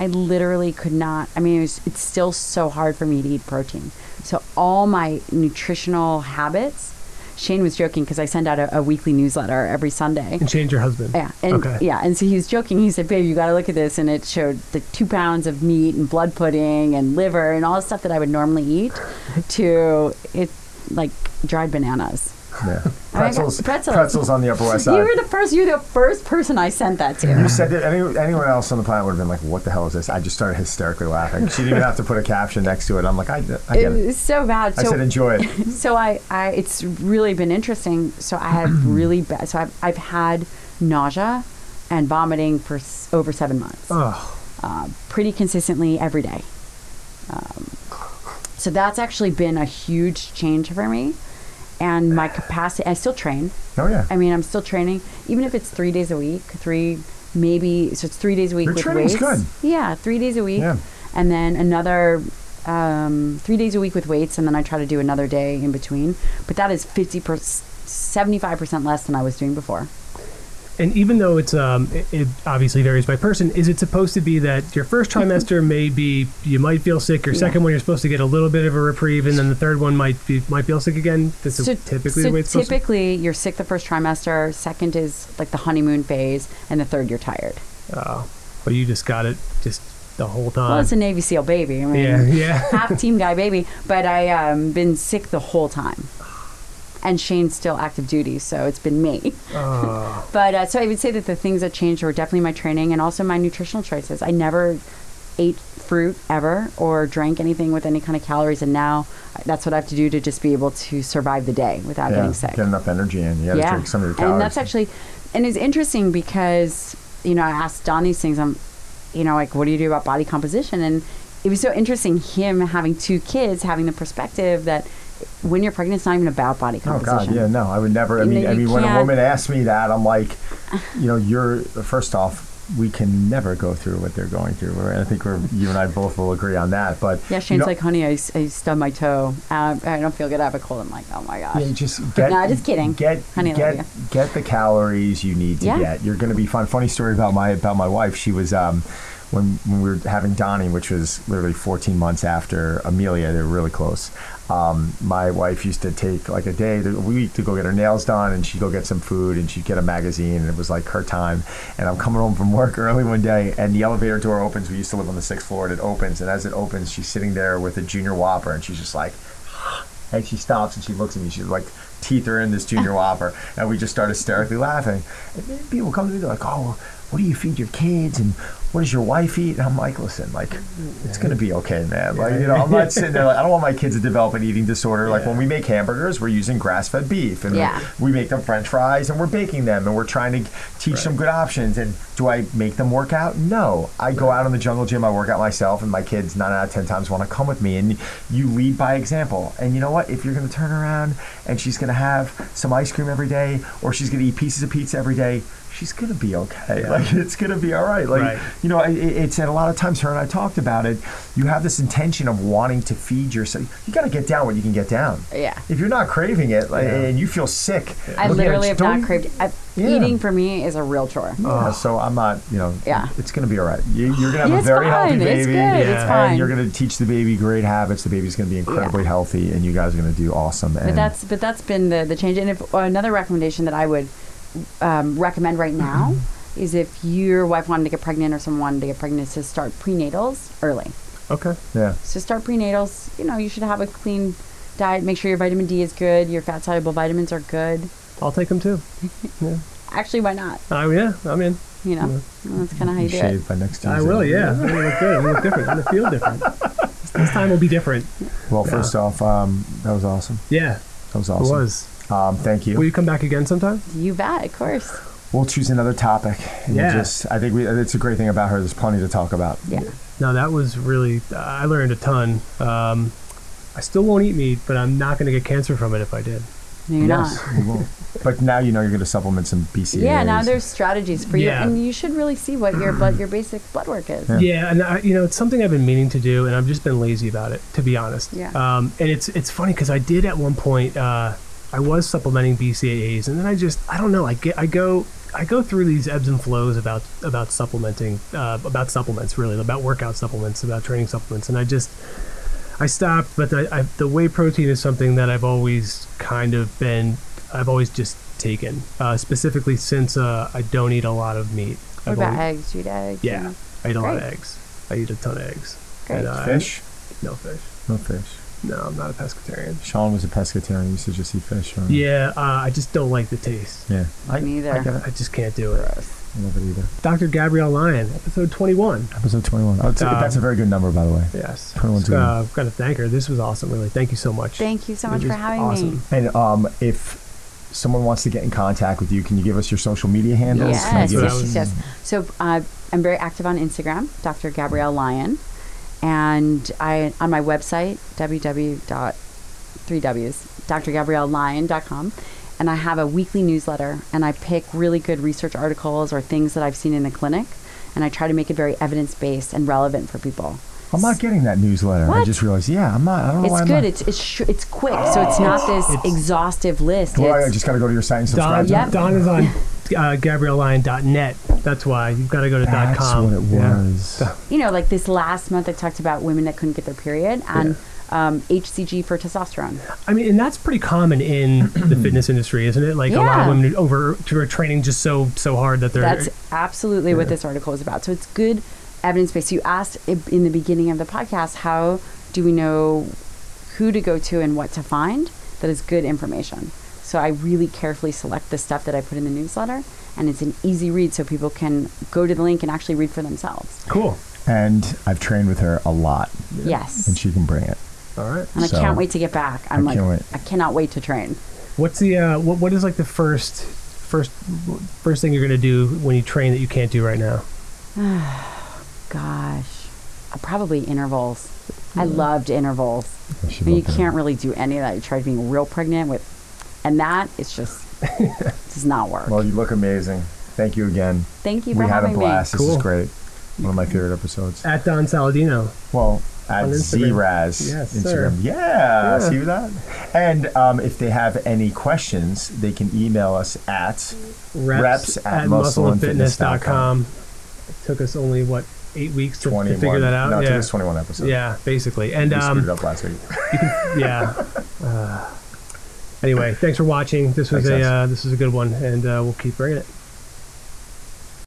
I literally could not. I mean, it was, it's still so hard for me to eat protein. So, all my nutritional habits, Shane was joking because I send out a, a weekly newsletter every Sunday. And change your husband. Yeah, and Okay. yeah, and so he was joking. He said, "Babe, you got to look at this," and it showed the two pounds of meat and blood pudding and liver and all the stuff that I would normally eat, *laughs* to it like dried bananas. Yeah. *laughs* Pretzels, pretzels. pretzels on the Upper West *laughs* Side. You were the first. You're the first person I sent that to. You said that any, anyone else on the planet would have been like, "What the hell is this?" I just started hysterically laughing. She didn't even have to put a caption next to it. I'm like, "I, I It get it." was so bad. I So said, "Enjoy it." *laughs* so I, I it's really been interesting so i have *clears throat* really bad so I've, I've had nausea and vomiting for s- over seven months Oh, uh, pretty consistently every day um, so that's actually been a huge change for me and my capacity i still train Oh yeah. i mean i'm still training even if it's three days a week three maybe so it's three days a week Your with training's weights good. yeah three days a week Yeah. and then another um, three days a week with weights, and then I try to do another day in between. But that is fifty percent, seventy-five percent less than I was doing before. And even though it's um, it, it obviously varies by person, is it supposed to be that your first trimester *laughs* may be you might feel sick, your Yeah. second one you're supposed to get a little bit of a reprieve, and then the third one might be might feel sick again? That's so typically so the way it's supposed to. typically you're sick the first trimester. Second is like the honeymoon phase, and the third you're tired. Oh, but you just got it just the whole time. well, it's a Navy SEAL baby. I mean, yeah, yeah. half team guy baby, but I um been sick the whole time. And Shane's still active duty, so it's been me. oh, *laughs* But uh, so I would say that the things that changed were definitely my training and also my nutritional choices. I never ate fruit ever or drank anything with any kind of calories, and now that's what I have to do to just be able to survive the day without yeah. getting sick. Get enough energy in. You drink some of your calories. and that's actually, and it's interesting because you know I asked Don these things. I'm, you know, like what do you do about body composition? And it was so interesting him having two kids, having the perspective that when you're pregnant, it's not even about body composition. Oh. God, yeah, no, I would never. I mean, I mean, when a woman asks me that, I'm like, you know, you're first off, we can never go through what they're going through. We're- I think we're you and I both will agree on that. But Yeah, you Shane's know, like, honey, I, I stubbed my toe. Uh, I don't feel good. I have a cold. I'm like, oh my gosh. Yeah, just get. No, just kidding. Get Honey, get get the calories you need to Yeah. get. You're going to be fine. Funny story about my about my wife. She was um, when when we were having Donnie, which was literally 14 months after Amelia. They were really close. Um, my wife used to take like a day, to, a week to go get her nails done, and she'd go get some food, and she'd get a magazine, and it was like her time. And I'm coming home from work *laughs* early one day, and the elevator door opens. We used to live on the sixth floor, and it opens, and as it opens, she's sitting there with a junior whopper, and she's just like, *gasps* and she stops and she looks at me. She's like, teeth are in this junior *laughs* whopper. And we just start hysterically laughing. And then people come to me, they're like, oh, what do you feed your kids? And what does your wife eat? And I'm like, listen, like, it's going to be okay, man. Like, you know, I'm not sitting there like, I don't want my kids to develop an eating disorder. Like, when we make hamburgers, we're using grass fed beef. And Yeah. we make them french fries and we're baking them and we're trying to teach them good options. And do I make them work out? No. I go out in the jungle gym, I work out myself, and my kids, nine out of 10 times, want to come with me. And you lead by example. And you know what? If you're going to turn around and she's going to have some ice cream every day or she's going to eat pieces of pizza every day, she's going to be okay. Like, it's going to be all right. Like, Right. you know, it, it's, and a lot of times her and I talked about it, you have this intention of wanting to feed yourself. You got to get down what you can get down. Yeah. If you're not craving it like, Yeah. and you feel sick, I looking at literally have don't craved. I, Yeah. Eating for me is a real chore. Yeah, so I'm not, you know, Yeah. it's going to be all right. You, you're going to have Yeah, a it's very healthy baby. It's good. Yeah. It's fine. And you're going to teach the baby great habits. The baby's going to be incredibly Yeah. healthy, and you guys are going to do awesome. And But that's but that's been the the change. And if another recommendation that I would um, recommend right now Mm-hmm. is if your wife wanted to get pregnant or someone wanted to get pregnant, is to start prenatals early. Okay. yeah, So start prenatals. You know, you should have a clean diet. Make sure your vitamin D is good. Your fat soluble vitamins are good. I'll take them too. *laughs* Yeah. Actually, why not? Oh yeah, I'm in. You know, Mm-hmm. that's kind of how you do it. shave by next Tuesday. I will. Yeah. I'm gonna look good. I'm gonna look different. I'm gonna feel different. This time will be different. Well, first off, um, that was awesome. Yeah, That was awesome. it awesome. was. Um, thank you. Will you come back again sometime? You bet, of course. we'll choose another topic. And Yeah. Just, I think we, it's a great thing about her. There's plenty to talk about. Yeah. No, that was really. I learned a ton. Um, I still won't eat meat, but I'm not going to get cancer from it if I did. No, you're yes, not. *laughs* But now you know you're going to supplement some BCAAs. Yeah, now there's strategies for you, Yeah. and you should really see what your blood, your basic blood work is. Yeah. Yeah, and I, you know, it's something I've been meaning to do, and I've just been lazy about it, to be honest. Yeah. Um, and it's it's funny because I did at one point. Uh, I was supplementing BCAAs, and then I just I don't know. I get I go I go through these ebbs and flows about about supplementing, uh, about supplements really, about workout supplements, about training supplements, and I just I stopped. But the, I, the whey protein is something that I've always kind of been. I've always just taken, uh, specifically since uh, I don't eat a lot of meat. What I've about always- eggs? You eat eggs? Yeah. I eat a lot of eggs. I eat a ton of eggs. Great. uh, fish. No fish. No fish. No, I'm not a pescatarian. Sean was a pescatarian. He used to just eat fish. Right? Yeah, uh, I just don't like the taste. Yeah. I, Me either. I get it. I just can't do it. Gross. I love it either. Dr. Gabrielle Lyon, episode 21. Episode 21. Oh, it's, Um, that's a very good number, by the way. Yes. 21 to Uh, I've got to thank her. This was awesome, really. Thank you so much. Thank you so It much for having awesome. me. And um, if someone wants to get in contact with you, can you give us your social media handles? Yes, Yes, give what I yes, us- yes, yes. So uh, I'm very active on Instagram, Dr. Gabrielle Lyon, and I on my website www.3ws drgabriellelyon.com, and I have a weekly newsletter, and I pick really good research articles or things that I've seen in the clinic, and I try to make it very evidence based and relevant for people. I'm not getting that newsletter. What? I just realized. Yeah, I'm not. I don't know why It's I'm good. not. It's it's sh- it's quick, so it's not this It's- exhaustive list. well, I just got to go to your site and subscribe. Don, to Yep. Don is on uh, GabrielleLyon.net. That's why. You've got to go to That's .com. what it Yeah. was. you know, like this last month, I talked about women that couldn't get their period and um, HCG for testosterone. I mean, and that's pretty common in the *clears throat* fitness industry, isn't it? Like a lot of women over who are training just so so hard that they're That's absolutely what this article is about. So it's good evidence based. You asked in the beginning of the podcast, how do we know who to go to and what to find? That is good information. So I really carefully select the stuff that I put in the newsletter, and it's an easy read so people can go to the link and actually read for themselves. cool. And I've trained with her a lot, Yes. and she can bring it. All right. And I can't wait to get back. I'm I like, can't wait. I cannot wait to train. What's the uh, what what is like the first first first thing you're gonna do when you train that you can't do right now? *sighs* Gosh, uh, probably intervals. I loved intervals. I should mean, you look it up. can't really do any of that. You tried being real pregnant with, and that it's just *laughs* does not work. Well, you look amazing. Thank you again. Thank you we for had a having blast. This Cool. is great. One of my favorite episodes. At Don Saladino. Well, at On Instagram. Zraz Yes, Instagram. sir. Yeah, Yeah. see that? And um, if they have any questions, they can email us at Reps, Reps at at muscleandfitness.com. It took us only what eight weeks to, to figure that out. No, it yeah. took us 21 episodes. yeah, basically. And we screwed it um, up last week. you can, yeah. *laughs* Uh, anyway, thanks for watching. This was Thanks, a uh, this was a good one, and uh, we'll keep bringing it.